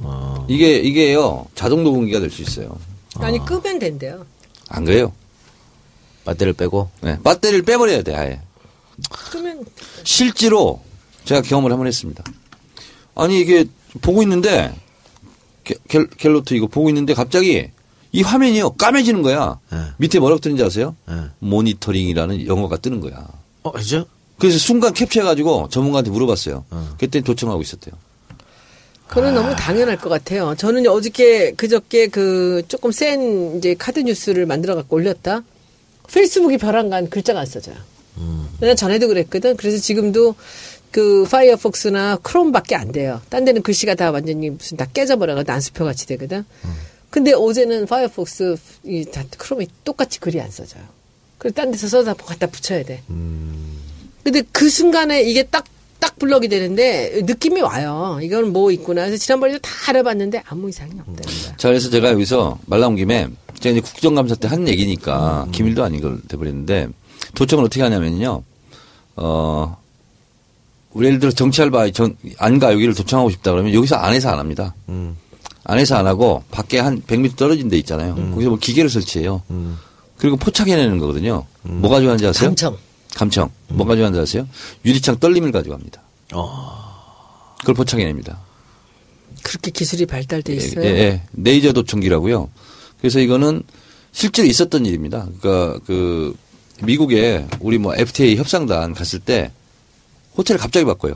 아. 이게 이게요 자동 녹음기가 될 수 있어요. 아니 끄면 된대요. 안 그래요? 배터리를 빼고 네, 배터리를 빼버려야 돼 아예. 끄면 실제로 제가 경험을 한번 했습니다. 아니 이게 보고 있는데 갤- 갤, 갤로트 이거 보고 있는데 갑자기 이 화면이요 까매지는 거야. 네. 밑에 뭐라고 뜨는지 아세요? 네. 모니터링이라는 영어가 뜨는 거야. 어, 그죠? 그래서 순간 캡처해가지고 전문가한테 물어봤어요. 어. 그때 도청하고 있었대요. 그건 너무 당연할 것 같아요. 저는 어저께 그저께 그 조금 센 이제 카드 뉴스를 만들어 갖고 올렸다. 페이스북이 별안간 글자가 안 써져요. 내가 전에도 그랬거든. 그래서 지금도 그 파이어폭스나 크롬밖에 안 돼요. 딴 데는 글씨가 다 완전히 무슨 다 깨져버려가 난수표 같이 되거든. 근데 어제는 파이어폭스 이 다 크롬이 똑같이 글이 안 써져요. 그래서 딴 데서 써다 갖다 붙여야 돼. 근데 그 순간에 이게 딱, 딱 블럭이 되는데 느낌이 와요. 이건 뭐 있구나. 그래서 지난번에도 다 알아봤는데 아무 이상이 없다는 거야. 자, 그래서 제가 여기서 말 나온 김에 제가 이제 국정감사 때 한 얘기니까 기밀도 아닌 걸 돼버렸는데 도청을 어떻게 하냐면요. 어, 우리 예를 들어 정치 알바 정, 안가 여기를 도청하고 싶다 그러면 여기서 안에서 안 합니다. 음. 안에서 안 하고 밖에 한 100m 떨어진 데 있잖아요. 거기서 뭐 기계를 설치해요. 그리고 포착해내는 거거든요. 뭐 가져가는지 아세요? 감청. 감청. 뭐 가져가는지 아세요? 유리창 떨림을 가져갑니다. 어. 그걸 포착해냅니다. 그렇게 기술이 발달돼 있어요. 예, 예. 네이저 도청기라고요. 그래서 이거는 실제로 있었던 일입니다. 그러니까 그 미국에 우리 뭐 FTA 협상단 갔을 때 호텔을 갑자기 바꿔요.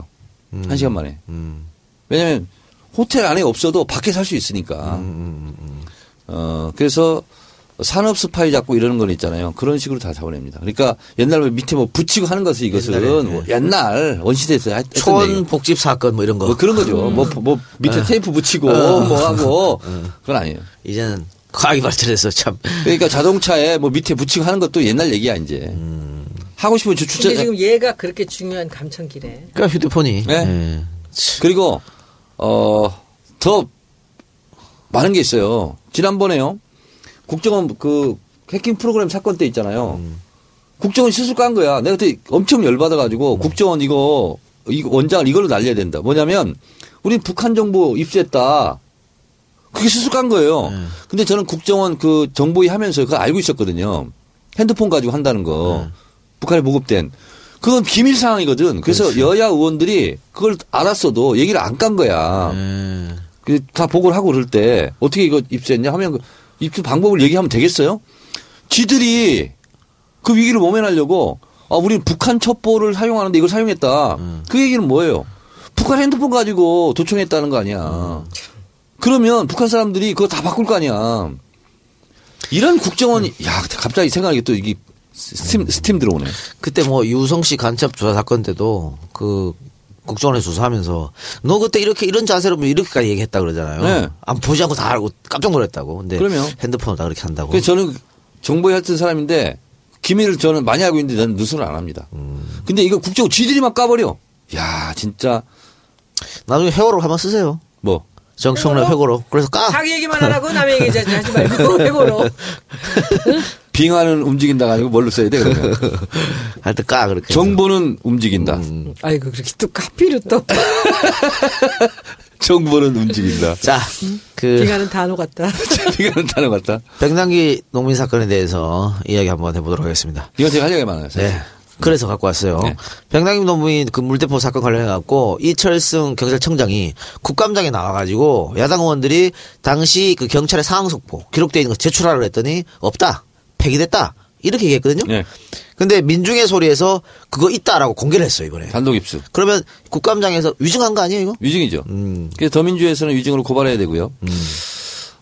한 시간 만에. 음. 왜냐하면 호텔 안에 없어도 밖에 살 수 있으니까. 음, 어 그래서 산업 스파이 잡고 이러는 건 있잖아요. 그런 식으로 다 잡아냅니다. 그러니까 옛날 에 밑에 뭐 붙이고 하는 것은 이것은 옛날에, 뭐 옛날 원시대에서 했- 했던 초원. 복집 사건 뭐 이런 거. 뭐 그런 거죠. 뭐, 뭐 밑에 테이프 붙이고 뭐 하고 그건 아니에요. 이제는 과학이 발전해서 참. 그러니까 자동차에 뭐 밑에 붙이고 하는 것도 옛날 얘기야 이제. 하고 싶으면 주 주차. 근데 지금 얘가 그렇게 중요한 감청기래. 그러니까 휴대폰이. 네. 예. 그리고 어더 많은 게 있어요. 지난번에요. 국정원 그 해킹 프로그램 사건 때 있잖아요. 국정원 실수 깐 거야. 내가 그때 엄청 열받아가지고 국정원 이거 이거 원장을 이걸로 날려야 된다. 뭐냐면 우린 북한 정보 입수했다. 그게 실수 깐 거예요. 근데 저는 국정원 그 정보위 하면서 그걸 알고 있었거든요. 핸드폰 가지고 한다는 거. 북한에 보급된. 그건 비밀 상황이거든. 그래서 여야 의원들이 그걸 알았어도 얘기를 안 깐 거야. 예. 그다 보고를 하고 그럴 때 어떻게 이거 입수했냐 하면 그 입수 방법을 얘기하면 되겠어요? 지들이 그 위기를 모면하려고 아, 우리는 북한 첩보를 사용하는데 이걸 사용했다. 그 얘기는 뭐예요? 북한 핸드폰 가지고 도청했다는 거 아니야. 그러면 북한 사람들이 그거 다 바꿀 거 아니야. 이런 국정원이 야 갑자기 생각이 또 이게 스팀 스팀 들어오네. 그때 뭐 유우성 씨 간첩 조사 사건 때도 그 국정원에 조사하면서 너 그때 이렇게 이런 자세로 뭐 이렇게까지 얘기했다 그러잖아요. 네. 안 보지 않고 다 알고 깜짝 놀랐다고. 근데 그러면. 핸드폰으로 다 그렇게 한다고. 그래서 저는 정보위 했던 사람인데 기밀을 저는 많이 알고 있는데 저는 누설을 안 합니다. 근데 이거 국정원 지들이 막 까버려. 야 진짜 나중에 회고록 한번 쓰세요. 뭐 정청래 회고록. 그래서 까. 자기 얘기만 하라고 남의 얘기 하지 하지 말고 회고록. 빙하는 움직인다가 아니고 뭘로 써야 돼 그러면 하여튼 까 그렇게. 정보는 움직인다. 아이고 그렇게 또 카피로 또 정보는 움직인다. 자, 그 빙하는 단어 같다. 빙하는 단어 같다. 백남기 농민 사건에 대해서 이야기 한번 해보도록 하겠습니다. 이건 제가 할 얘기가 많아요. 사실. 네. 그래서 갖고 왔어요. 네. 백남기 농민 그 물대포 사건 관련해 갖고 이철승 경찰청장이 국감장에 나와가지고 야당 의원들이 당시 그 경찰의 상황 속보 기록되어 있는 거 제출하라고 했더니 없다, 폐기됐다 이렇게 얘기했거든요. 네. 근데 민중의 소리에서 그거 있다라고 공개를 했어요 이번에. 단독 입수. 그러면 국감장에서 위증한 거 아니에요 이거? 위증이죠. 음. 그래서 더민주에서는 위증으로 고발해야 되고요.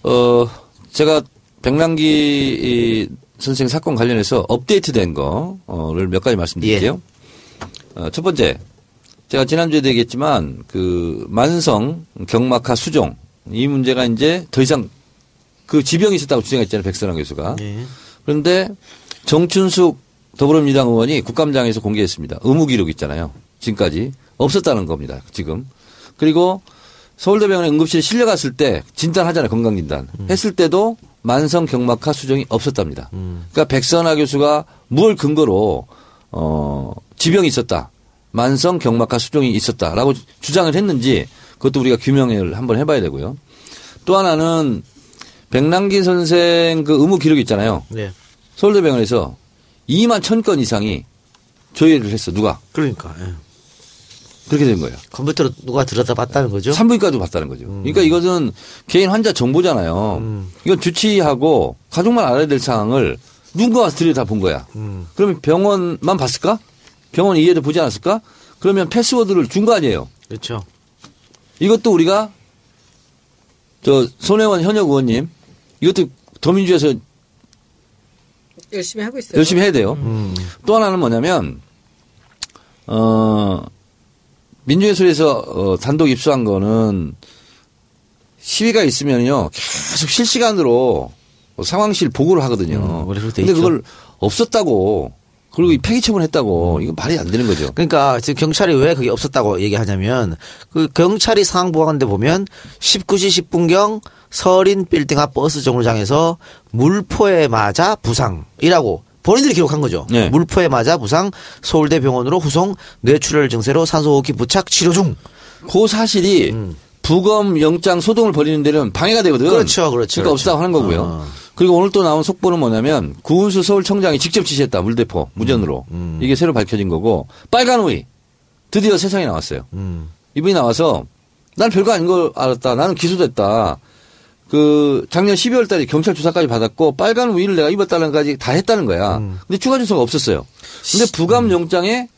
어, 제가 백남기 이 선생 사건 관련해서 업데이트된 거를 몇 가지 말씀드릴게요. 어, 첫 번째, 제가 지난주에도 얘기했지만 그 만성 경막하 수종 이 문제가 이제 더 이상 그 지병이 있었다고 주장했잖아요. 백선환 교수가. 예. 그런데 정춘숙 더불어민주당 의원이 국감장에서 공개했습니다. 의무 기록 있잖아요. 지금까지 없었다는 겁니다. 지금. 그리고 서울대병원에 응급실에 실려갔을 때 진단하잖아요. 건강진단. 했을 때도 만성 경막하 수정이 없었답니다. 그러니까 백선하 교수가 무엇 근거로 어 지병이 있었다. 만성 경막하 수종이 있었다라고 주장을 했는지 그것도 우리가 규명을 한번 해봐야 되고요. 또 하나는 백남기 선생 그 의무 기록 있잖아요. 네. 서울대병원에서 2만 1000건 이상이 조회를 했어. 누가? 그러니까 예. 그렇게 된 거예요. 컴퓨터로 누가 들여다 봤다는 거죠? 산부인과도 봤다는 거죠. 그러니까 이것은 개인 환자 정보잖아요. 음. 이건 주치의하고 가족만 알아야 될 사항을 누군가 들여다 본 거야. 음. 그러면 병원만 봤을까? 병원 이해도 보지 않았을까? 그러면 패스워드를 준 거 아니에요. 그렇죠. 이것도 우리가 저 손혜원 현역 의원님 이것도 더민주에서 열심히 하고 있어요. 열심히 해야 돼요. 음. 또 하나는 뭐냐면 어 민주예술에서 어, 단독 입수한 거는 시위가 있으면요 계속 실시간으로 상황실 보고를 하거든요. 음, 근데 있죠. 그걸 없었다고 그리고 이 폐기 처분했다고 이거 말이 안 되는 거죠. 그러니까 지금 경찰이 왜 그게 없었다고 얘기하냐면 그 경찰이 상황 보고하는데 보면 19시 10분경 서린 빌딩 앞 버스 정류장에서 물포에 맞아 부상이라고 본인들이 기록한 거죠. 네. 물포에 맞아 부상 서울대 병원으로 후송 뇌출혈 증세로 산소 호흡기 부착 치료 중. 그 사실이 부검 영장 소동을 벌이는 데는 방해가 되거든. 음. 그렇죠, 그렇죠, 그러니까 그렇죠. 없다고 하는 거고요. 어. 그리고 오늘 또 나온 속보는 뭐냐면 구은수 서울청장이 직접 지시했다 물대포 무전으로 음. 이게 새로 밝혀진 거고 빨간 오이 드디어 세상에 나왔어요. 음. 이분이 나와서 난 별거 아닌 걸 알았다. 나는 기소됐다. 그 작년 12월 달에 경찰 조사까지 받았고 빨간 우유를 내가 입었다는 까지 다 했다는 거야. 음. 근데 추가 조사가 없었어요. 근데 부감 영장에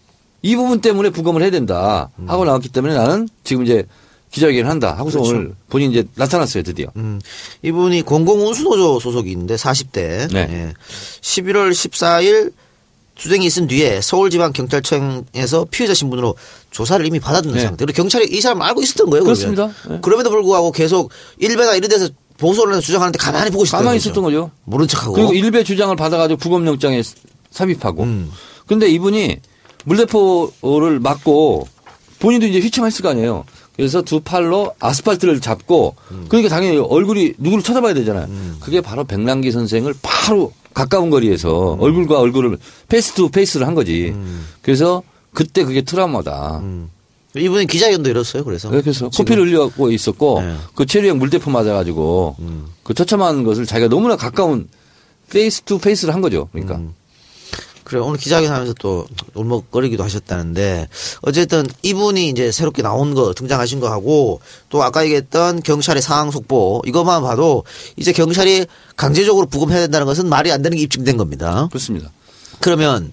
이 부분 때문에 부검을 해야 된다 하고 나왔기 때문에 나는 지금 이제 기자회견을 한다 하고서 그렇죠. 오늘 본인이 이제 나타났어요 드디어. 음, 이분이 공공운수노조 소속이 있는데 40대. 네. 예. 11월 14일 수정이 있은 뒤에 서울지방경찰청에서 피해자 신분으로 조사를 이미 받았는 네. 상태. 그리고 경찰이 이 사람을 알고 있었던 거예요. 그러면. 그렇습니다. 네. 그럼에도 불구하고 계속 일베나 이런 데서 보소를 해서 주장하는데 가만히 보고 있었던 가만히 거죠. 있었던 거죠. 모른 척하고. 그리고 일베 주장을 받아가지고 부검 영장에 삽입하고. 음. 근데 이분이 물대포를 맞고 본인도 이제 휘청했을 거 아니에요. 그래서 두 팔로 아스팔트를 잡고 그러니까 당연히 얼굴이 누구를 쳐다봐야 되잖아요. 그게 바로 백남기 선생을 바로 가까운 거리에서 얼굴과 얼굴을 face to face를 한 거지. 그래서 그때 그게 트라우마다. 음. 이분이 기자회견도 열었어요. 그래서. 그래서 지금. 코피를 흘리고 있었고 네. 그 최루형 물대포 맞아가지고 그 처참한 것을 자기가 너무나 가까운 face to face를 한 거죠. 그러니까. 음. 그래 오늘 기자회견 하면서 또 울먹거리기도 하셨다는데 어쨌든 이분이 이제 새롭게 나온 거 등장하신 거 하고 또 아까 얘기했던 경찰의 상황 속보 이것만 봐도 이제 경찰이 강제적으로 부검해야 된다는 것은 말이 안 되는 게 입증된 겁니다. 그렇습니다. 그러면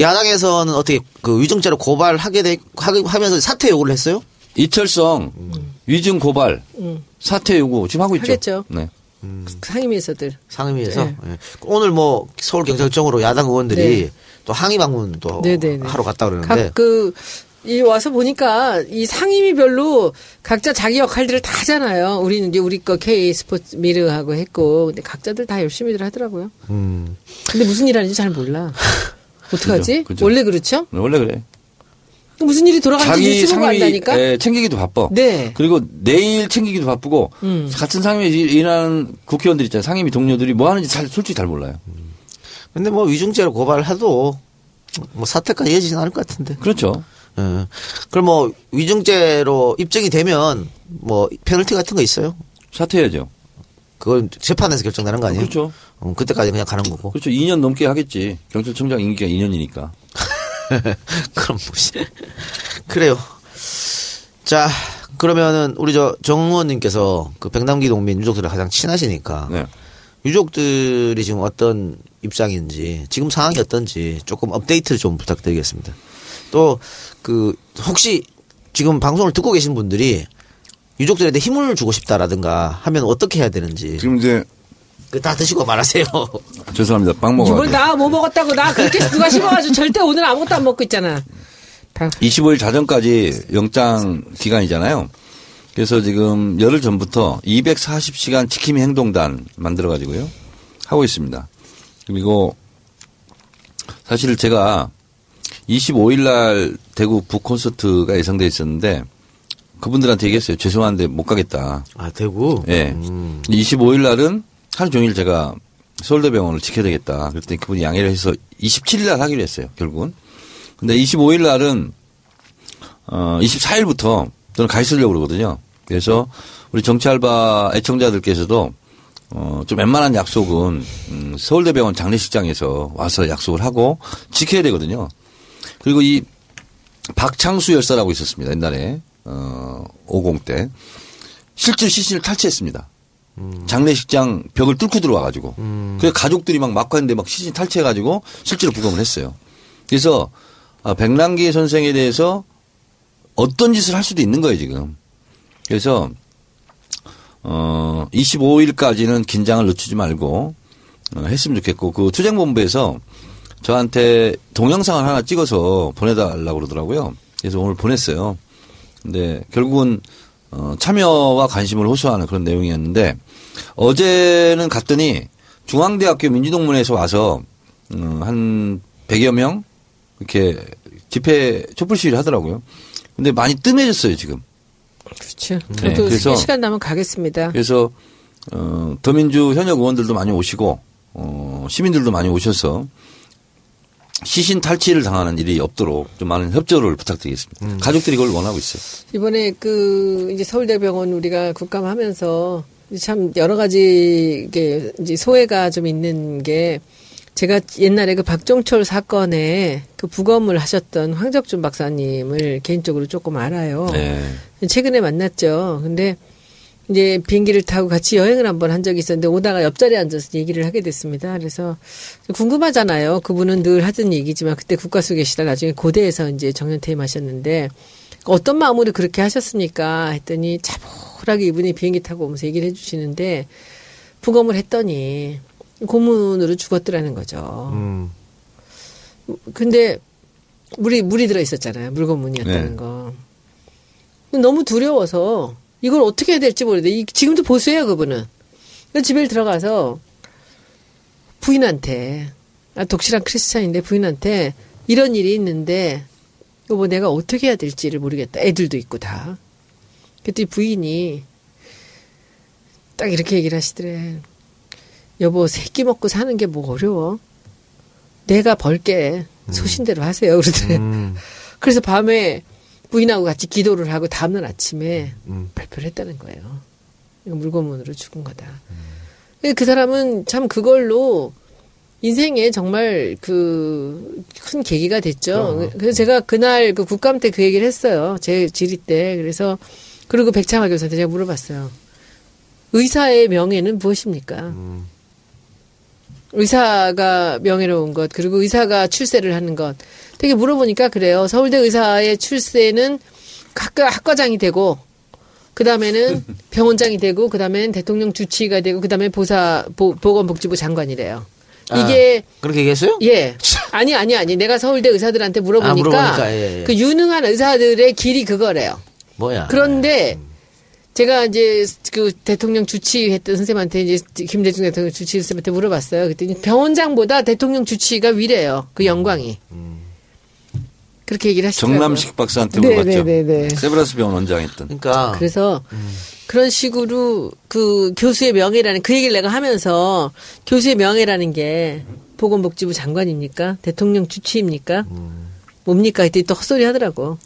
야당에서는 어떻게 그 위증죄로 고발하게 돼 하게 하면서 사퇴 요구를 했어요? 이철성 위증 고발 사퇴 요구 지금 하고 있죠. 하겠죠. 네. 상임위에서들. 상임위에서 네. 예. 오늘 뭐 서울 경찰청으로 야당 의원들이 네. 또 항의 방문 또 네네네. 하러 갔다 그러는데 각그이 와서 보니까 이 상임위별로 각자 자기 역할들을 다 하잖아요. 우리는 이제 우리 거 K 스포츠 미르하고 했고, 근데 각자들 다 열심히들 하더라고요. 음. 근데 무슨 일 하는지 잘 몰라. 어떡하지? 그죠, 그죠. 원래 그렇죠? 원래 그래. 무슨 일이 돌아가는지 뉴스 보고 상임위 안다니까? 에, 챙기기도 바빠. 네. 그리고 내일 챙기기도 바쁘고 음. 같은 상임위에 일- 일하는 국회의원들 있잖아요. 상임위 동료들이 뭐 하는지 잘, 솔직히 잘 몰라요. 근데 뭐 위중죄로 고발해도 뭐 사태까지 이어지진 않을 것 같은데. 그렇죠. 예. 그럼 뭐 위중죄로 입증이 되면 뭐 페널티 같은 거 있어요? 사퇴해야죠. 그건 재판에서 결정되는 거 아니에요? 그렇죠. 음, 그때까지 그냥 가는 거고. 그렇죠. 2년 넘게 하겠지. 경찰청장 임기가 2년이니까. 그럼 무시. 그래요. 자, 그러면은 우리 저 정의원님께서 그 백남기 동민 유족들을 가장 친하시니까 네. 유족들이 지금 어떤 입장인지 지금 상황이 어떤지 조금 업데이트를 좀 부탁드리겠습니다. 또 그 혹시 지금 방송을 듣고 계신 분들이 유족들한테 힘을 주고 싶다라든가 하면 어떻게 해야 되는지 지금 이제 그 다 드시고 말하세요. 죄송합니다. 빵 먹어야 이걸 돼. 나뭐 먹었다고 나 그렇게 누가 씹어가지고 절대 오늘 아무것도 안 먹고 있잖아. 다 25일 자정까지 영장 기간이잖아요. 그래서 지금 열흘 전부터 240시간 지킴이 행동단 만들어 가지고요. 하고 있습니다. 그리고 사실 제가 25일 날 대구 북 콘서트가 예상돼 있었는데 그분들한테 얘기했어요. 죄송한데 못 가겠다. 아 대구. 예. 25일 날은 하루 종일 제가 서울대병원을 지켜야 되겠다. 그랬더니 그분이 양해를 해서 27일 날 하기로 했어요. 결국은. 근데 25일 날은 어 24일부터 저는 가 있으려고 그러거든요. 그래서 우리 정치알바 애청자들께서도 어 좀 웬만한 약속은 음 서울대병원 장례식장에서 와서 약속을 하고 지켜야 되거든요. 그리고 이 박창수 열사라고 있었습니다. 옛날에 어 50대 실제 시신을 탈취했습니다. 장례식장 벽을 뚫고 들어와가지고. 그래서 가족들이 막 막고 했는데 막 시신 탈취해가지고 실제로 부검을 했어요. 그래서 아, 백남기 선생에 대해서 어떤 짓을 할 수도 있는 거예요, 지금. 그래서 어 25일까지는 긴장을 늦추지 말고 어, 했으면 좋겠고 그 투쟁본부에서 저한테 동영상을 하나 찍어서 보내달라고 그러더라고요. 그래서 오늘 보냈어요. 근데 결국은 어, 참여와 관심을 호소하는 그런 내용이었는데 어제는 갔더니 중앙대학교 민주동문회에서 와서 음, 한 100여 명 이렇게 집회 촛불 시위를 하더라고요. 근데 많이 뜸해졌어요, 지금. 그렇죠. 네, 저도 그래서- 시간 나면 가겠습니다. 그래서 어, 더민주 현역 의원들도 많이 오시고 어, 시민들도 많이 오셔서 시신 탈취를 당하는 일이 없도록 좀 많은 협조를 부탁드리겠습니다. 가족들이 그걸 원하고 있어요. 이번에 그 이제 서울대병원 우리가 국감하면서 참 여러 가지 이게 이제 소외가 좀 있는 게 제가 옛날에 그 박종철 사건에 그 부검을 하셨던 황적준 박사님을 개인적으로 조금 알아요. 네. 최근에 만났죠. 근데 이제 비행기를 타고 같이 여행을 한번 한 적이 있었는데 오다가 옆자리에 앉아서 얘기를 하게 됐습니다. 그래서 궁금하잖아요. 그분은 늘 하던 얘기지만 그때 국가수 계시다 나중에 고대에서 이제 정년퇴임하셨는데 어떤 마음으로 그렇게 하셨습니까? 했더니 차분하게 이분이 비행기 타고 오면서 얘기를 해주시는데 부검을 했더니 고문으로 죽었더라는 거죠. 음. 근데 물이 물이 들어 있었잖아요. 물고문이었다는 네. 거. 너무 두려워서 이걸 어떻게 해야 될지 모르는데 이- 지금도 보수해요 그분은. 집에 들어가서 부인한테 아, 독실한 크리스찬인데 부인한테 이런 일이 있는데 여보 내가 어떻게 해야 될지를 모르겠다. 애들도 있고 다. 그때 부인이 딱 이렇게 얘기를 하시더래. 여보 새끼 먹고 사는 게 뭐 어려워? 내가 벌게 소신대로 하세요. 그러더래. 음. 그래서 밤에 부인하고 같이 기도를 하고 다음날 아침에 음. 발표를 했다는 거예요. 물고문으로 죽은 거다. 그 사람은 참 그걸로 인생에 정말 그 큰 계기가 됐죠. 그래서 제가 그날 그 국감 때 그 얘기를 했어요. 제 질의 때. 그래서 그리고 백창화 교수한테 제가 물어봤어요. 의사의 명예는 무엇입니까? 의사가 명예로운 것, 그리고 의사가 출세를 하는 것. 되게 물어보니까 그래요. 서울대 의사의 출세는 학과, 학과장이 되고, 그 다음에는 병원장이 되고, 그 다음에는 대통령 주치의가 되고, 그 다음에 보사, 보, 보건복지부 장관이래요. 이게 아, 그렇게 얘기했어요? 예. 아니, 아니, 아니. 내가 서울대 의사들한테 물어보니까, 아, 물어보니까, 예, 예. 그 유능한 의사들의 길이 그거래요. 뭐야? 그런데 제가 이제 그 대통령 주치했던 선생님한테 이제 김대중 대통령 주치 선생님한테 물어봤어요. 그랬더니 병원장보다 대통령 주치가 위래요. 그 영광이. 그렇게 얘기를 하시더라고요. 정남식 박사한테 네, 물어봤죠. 네, 네, 네. 세브란스 병원 원장 했던. 그러니까 그래서 그런 식으로 그 교수의 명예라는 그 얘기를 내가 하면서 교수의 명예라는 게 보건복지부 장관입니까? 대통령 주치입니까? 뭡니까? 이때 또 헛소리 하더라고.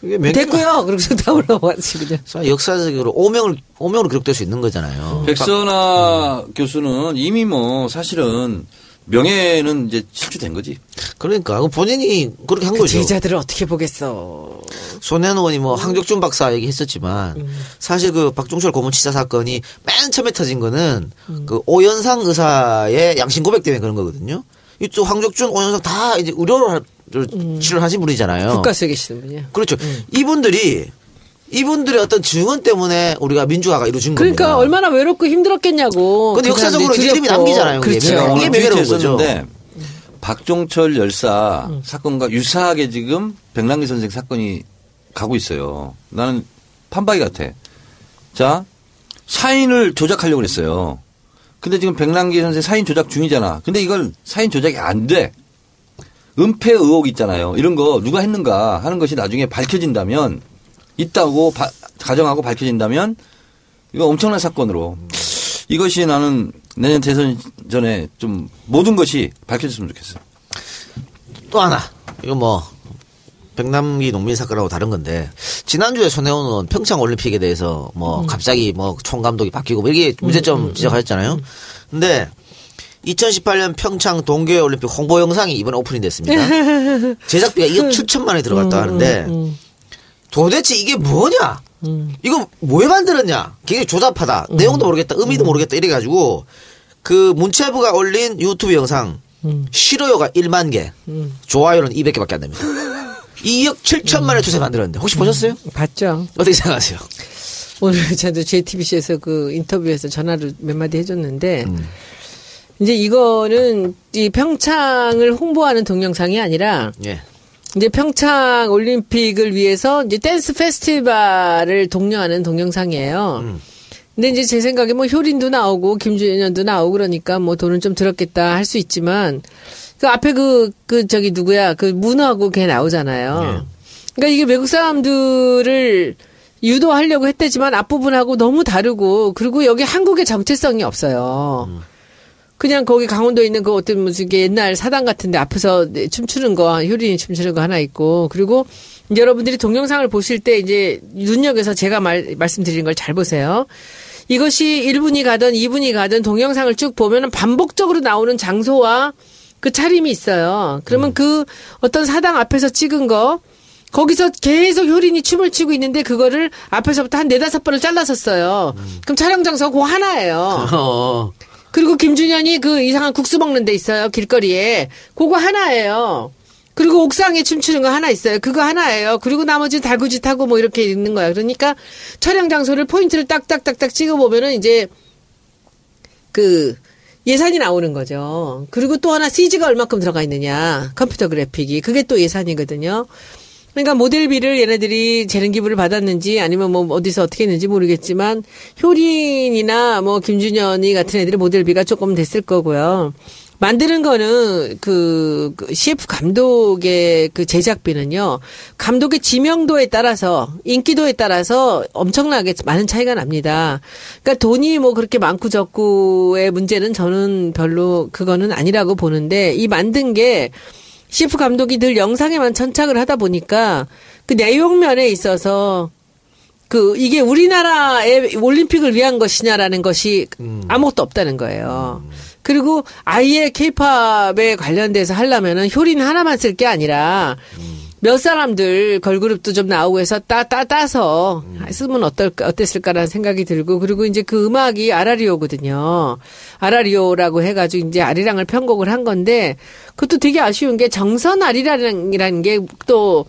됐고요. 그러고서 다 올라왔지 그냥. 역사적으로 오명을 오명으로 기록될 수 있는 거잖아요. 백선아 교수는 이미 뭐 사실은 명예는 이제 실추된 거지. 그러니까 그 본인이 그렇게 한 그 거죠. 제자들을 어떻게 보겠어. 손혜원 의원이 뭐 황격준 박사 얘기했었지만 사실 그 박종철 고문치사 사건이 맨 처음에 터진 거는 그 오연상 의사의 양심 고백 때문에 그런 거거든요. 이또 황격준, 오연상 다 이제 의료 를 치료를 하신 분이잖아요. 국가수에 계시는 분이야. 그렇죠. 이분들이 이분들의 어떤 증언 때문에 우리가 민주화가 이루어진 그러니까 겁니다. 얼마나 외롭고 힘들었겠냐고. 근데 그 역사적으로 이름이. 남기잖아요, 그게. 그렇죠. 제가 이게 트위터에 거죠. 썼는데 박종철 열사 사건과 유사하게 지금 백남기 선생 사건이 가고 있어요. 나는 판박이 같아. 자 사인을 조작하려고 그랬어요. 근데 지금 백남기 선생 사인 조작 중이잖아. 근데 이걸 사인 조작이 안 돼. 은폐 의혹 있잖아요. 이런 거 누가 했는가 하는 것이 나중에 밝혀진다면 있다고 바- 가정하고 밝혀진다면 이거 엄청난 사건으로 이것이 나는 내년 대선 전에 좀 모든 것이 밝혀졌으면 좋겠어요. 또 하나 이거 뭐 백남기 농민 사건하고 다른 건데 지난주에 손혜원 의원 평창 올림픽에 대해서 뭐 갑자기 뭐 총감독이 바뀌고 뭐 이게 문제점 지적하셨잖아요. 근데 2018년 평창 동계 올림픽 홍보 영상이 이번에 오픈이 됐습니다. 제작비가 2억 7천만 원이 들어갔다 하는데 도대체 이게 뭐냐? 이거 왜 만들었냐? 굉장히 조잡하다. 내용도 모르겠다. 의미도 모르겠다. 이래가지고 그 문체부가 올린 유튜브 영상 싫어요가 1만 개, 좋아요는 200개밖에 안 됩니다. 2억 7천만의 투세 만들었는데 혹시 보셨어요? 봤죠. 어떻게 생각하세요? 오늘 저도 JTBC에서 그 인터뷰에서 전화를 몇 마디 해줬는데 음. 이제 이거는 이 평창을 홍보하는 동영상이 아니라 예. 이제 평창 올림픽을 위해서 이제 댄스 페스티벌을 독려하는 동영상이에요. 음. 근데 이제 제 생각에 뭐 효린도 나오고 김주현도 나오고 그러니까 뭐 돈은 좀 들었겠다 할 수 있지만 그 앞에 그, 그 저기 누구야 그 문하고 걔 나오잖아요. 그러니까 이게 외국 사람들을 유도하려고 했대지만 앞부분하고 너무 다르고 그리고 여기 한국의 정체성이 없어요. 그냥 거기 강원도에 있는 그 어떤 무슨 게 옛날 사당 같은데 앞에서 네, 춤추는 거 효린이 춤추는 거 하나 있고 그리고 여러분들이 동영상을 보실 때 이제 눈여겨서 제가 말 말씀드린 걸 잘 보세요. 이것이 1분이 가든 2분이 가든 동영상을 쭉 보면은 반복적으로 나오는 장소와 그 차림이 있어요. 그러면 그 어떤 사당 앞에서 찍은 거 거기서 계속 효린이 춤을 추고 있는데 그거를 앞에서부터 한 네다섯 번을 잘라섰어요. 그럼 촬영 장소가 그 하나예요. 어. 그리고 김준현이 그 이상한 국수 먹는 데 있어요. 길거리에. 그거 하나예요. 그리고 옥상에 춤추는 거 하나 있어요. 그거 하나예요. 그리고 나머지 달구지 타고 뭐 이렇게 있는 거야. 그러니까 촬영 장소를 포인트를 딱딱딱딱 찍어보면은 이제 그 예산이 나오는 거죠. 그리고 또 하나 CG가 얼마큼 들어가 있느냐. 컴퓨터 그래픽이. 그게 또 예산이거든요. 그러니까 모델비를 얘네들이 재능 기부를 받았는지 아니면 뭐 어디서 어떻게 했는지 모르겠지만 효린이나 뭐 김준현이 같은 애들의 모델비가 조금 됐을 거고요. 만드는 거는 그, 그 CF 감독의 그 제작비는요. 감독의 지명도에 따라서 인기도에 따라서 엄청나게 많은 차이가 납니다. 그러니까 돈이 뭐 그렇게 많고 적고의 문제는 저는 별로 그거는 아니라고 보는데 이 만든 게 CF 감독이 늘 영상에만 천착을 하다 보니까 그 내용면에 있어서 그 이게 우리나라의 올림픽을 위한 것이냐라는 것이 아무것도 없다는 거예요. 그리고 아예 케이팝에 관련돼서 하려면은 효린 하나만 쓸 게 아니라 몇 사람들 걸그룹도 좀 나오고 해서 따, 따, 따서 쓰면 어떨, 어땠을까라는 생각이 들고, 그리고 이제 그 음악이 아라리오거든요. 아라리오라고 해가지고 이제 아리랑을 편곡을 한 건데, 그것도 되게 아쉬운 게 정선 아리랑이라는 게 또,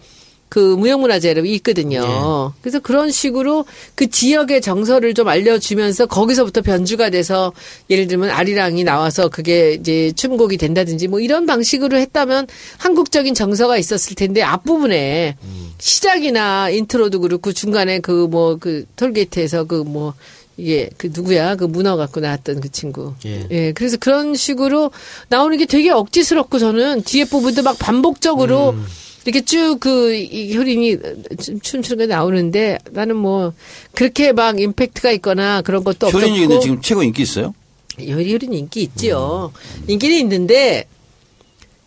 그 무형문화재로 있거든요. 그래서 그런 식으로 그 지역의 정서를 좀 알려주면서 거기서부터 변주가 돼서 예를 들면 아리랑이 나와서 그게 이제 춤곡이 된다든지 뭐 이런 방식으로 했다면 한국적인 정서가 있었을 텐데 앞부분에 시작이나 intro도 그렇고 중간에 그 뭐 그 톨게이트에서 그뭐 이게 그 누구야 그 문어 갖고 나왔던 그 친구 예. 그래서 그런 식으로 나오는 게 되게 억지스럽고 저는 뒤에 부분도 막 반복적으로 음. 이렇게 쭉그 효린이 춤- 춤추는 게 나오는데 나는 뭐 그렇게 막 임팩트가 있거나 그런 것도 없었고 효린이 근데 지금 최고 인기 있어요? 효린 인기 있지요. 인기는 있는데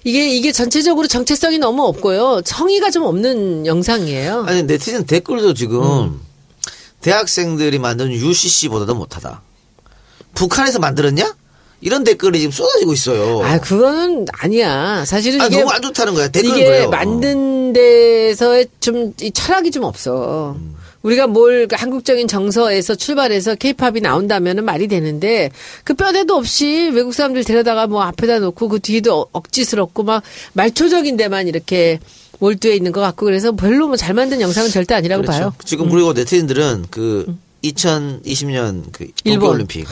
이게 이게 전체적으로 정체성이 너무 없고요. 성의가 좀 없는 영상이에요. 아니 네티즌 댓글도 지금 음. 대학생들이 만든 UCC보다도 못하다. 북한에서 만들었냐? 이런 댓글이 지금 쏟아지고 있어요. 아, 그거는 아니야. 사실은 아, 이게 너무 안 좋다는 거야. 댓글은 이게 그래요. 만든 데서의 좀 이 철학이 좀 없어. 우리가 뭘그 한국적인 정서에서 출발해서 케이팝이 나온다면은 말이 되는데 그 뼈대도 없이 외국 사람들 데려다가 뭐 앞에다 놓고 그 뒤에도 어- 억지스럽고 막 말초적인 데만 이렇게 몰두해 있는 것 같고 그래서 별로 뭐 잘 만든 영상은 절대 아니라고 그렇죠. 봐요. 지금 그리고 네티즌들은 그 2020년 그 일본. 동계올림픽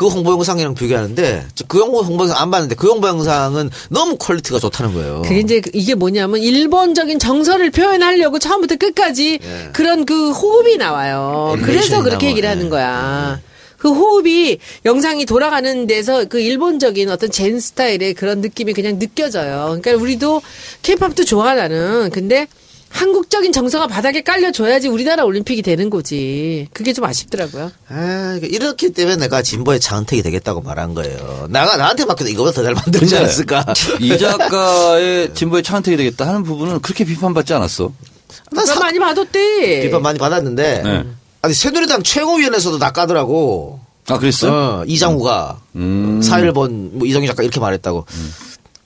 그 홍보 영상이랑 비교하는데 저그 홍보 홍보 영상 안 봤는데 그 홍보 영상은 너무 quality가 좋다는 거예요. 그게 이제 이게 뭐냐면 일본적인 정서를 표현하려고 처음부터 끝까지 그런 그 호흡이 나와요. 그래서 그렇게 나와, 얘기를 예. 하는 거야. 그 호흡이 영상이 돌아가는 데서 그 일본적인 어떤 Zen 스타일의 그런 느낌이 그냥 느껴져요. 그러니까 우리도 케이팝도 좋아 나는. 근데 한국적인 정서가 바닥에 깔려줘야지 우리나라 올림픽이 되는 거지. 그게 좀 아쉽더라고요. 아, 이렇기 때문에 내가 진보의 장택이 되겠다고 말한 거예요. 나가 나한테 맡겨도 이거보다 더 잘 만들지 않았을까? 이 작가의 진보의 차은택이 되겠다 하는 부분은 그렇게 비판받지 않았어. 난 그거 사- 많이 봐뒀대. 비판 많이 받았는데 네. 아니 새누리당 최고위원회에서도 낚아더라고. 아, 그랬어? 어, 이장우가 음. 사일본 뭐 이정희 작가 이렇게 말했다고.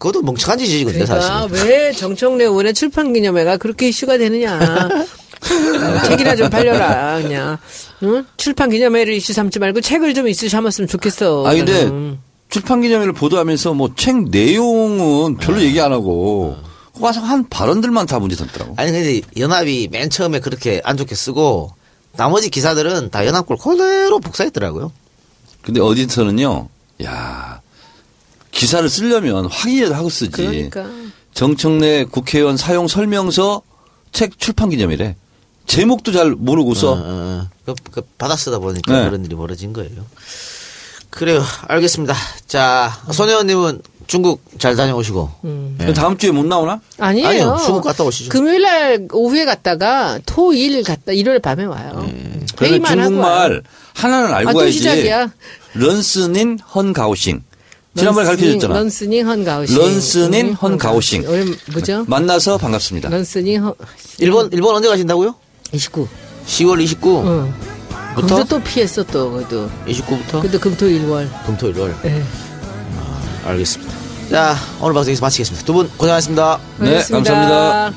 그것도 멍청한 짓이지 근데 그러니까 사실. 왜 정청래 의원의 출판 기념회가 그렇게 이슈가 되느냐. 어, 책이나 좀 팔려라 그냥. 응? 출판 기념회를 이슈 삼지 말고 책을 좀 이슈 삼았으면 좋겠어. 아, 근데 나는. 출판 기념회를 보도하면서 뭐 책 내용은 별로 얘기 안 하고 와서 한 발언들만 다 문제 삼더라고. 아니 근데 연합이 맨 처음에 그렇게 안 좋게 쓰고 나머지 기사들은 다 연합 걸 그대로 복사했더라고요. 근데 어디서는요, 야 기사를 쓰려면 확인이라도 하고 쓰지. 그러니까. 정청래 국회의원 사용 설명서 책 출판 기념이래. 제목도 잘 모르고서 어, 어, 그, 그 받아 쓰다 보니까 네. 그런 일이 벌어진 거예요. 그래요. 알겠습니다. 자, 손혜원님은 중국 잘 다녀오시고. 예. 다음 주에 못 나오나? 아니에요. 아니요, 중국 갔다 오시죠. 금요일 날 오후에 갔다가 토일 갔다 일요일 밤에 와요. 그래서 회의만 하고 와요. 중국말 하나는 알고 아, 또 가야지. 시작이야. 认识您很高兴. 지난번에 가르쳐 줬잖아. 认识您 很高兴. 认识您 음, 很高兴. 오늘 뭐죠? 만나서 반갑습니다. 认识您 很 일본, 일본 언제 가신다고요? 29. 10월 29. 응. 부터? 거기서 또 피했어 또 그래도. 29부터? 근데 금토 일월. 금토 일 월. 예. 알겠습니다. 자, 오늘 방송 여기서 마치겠습니다. 두 분 고생하셨습니다. 네, 알겠습니다. 감사합니다.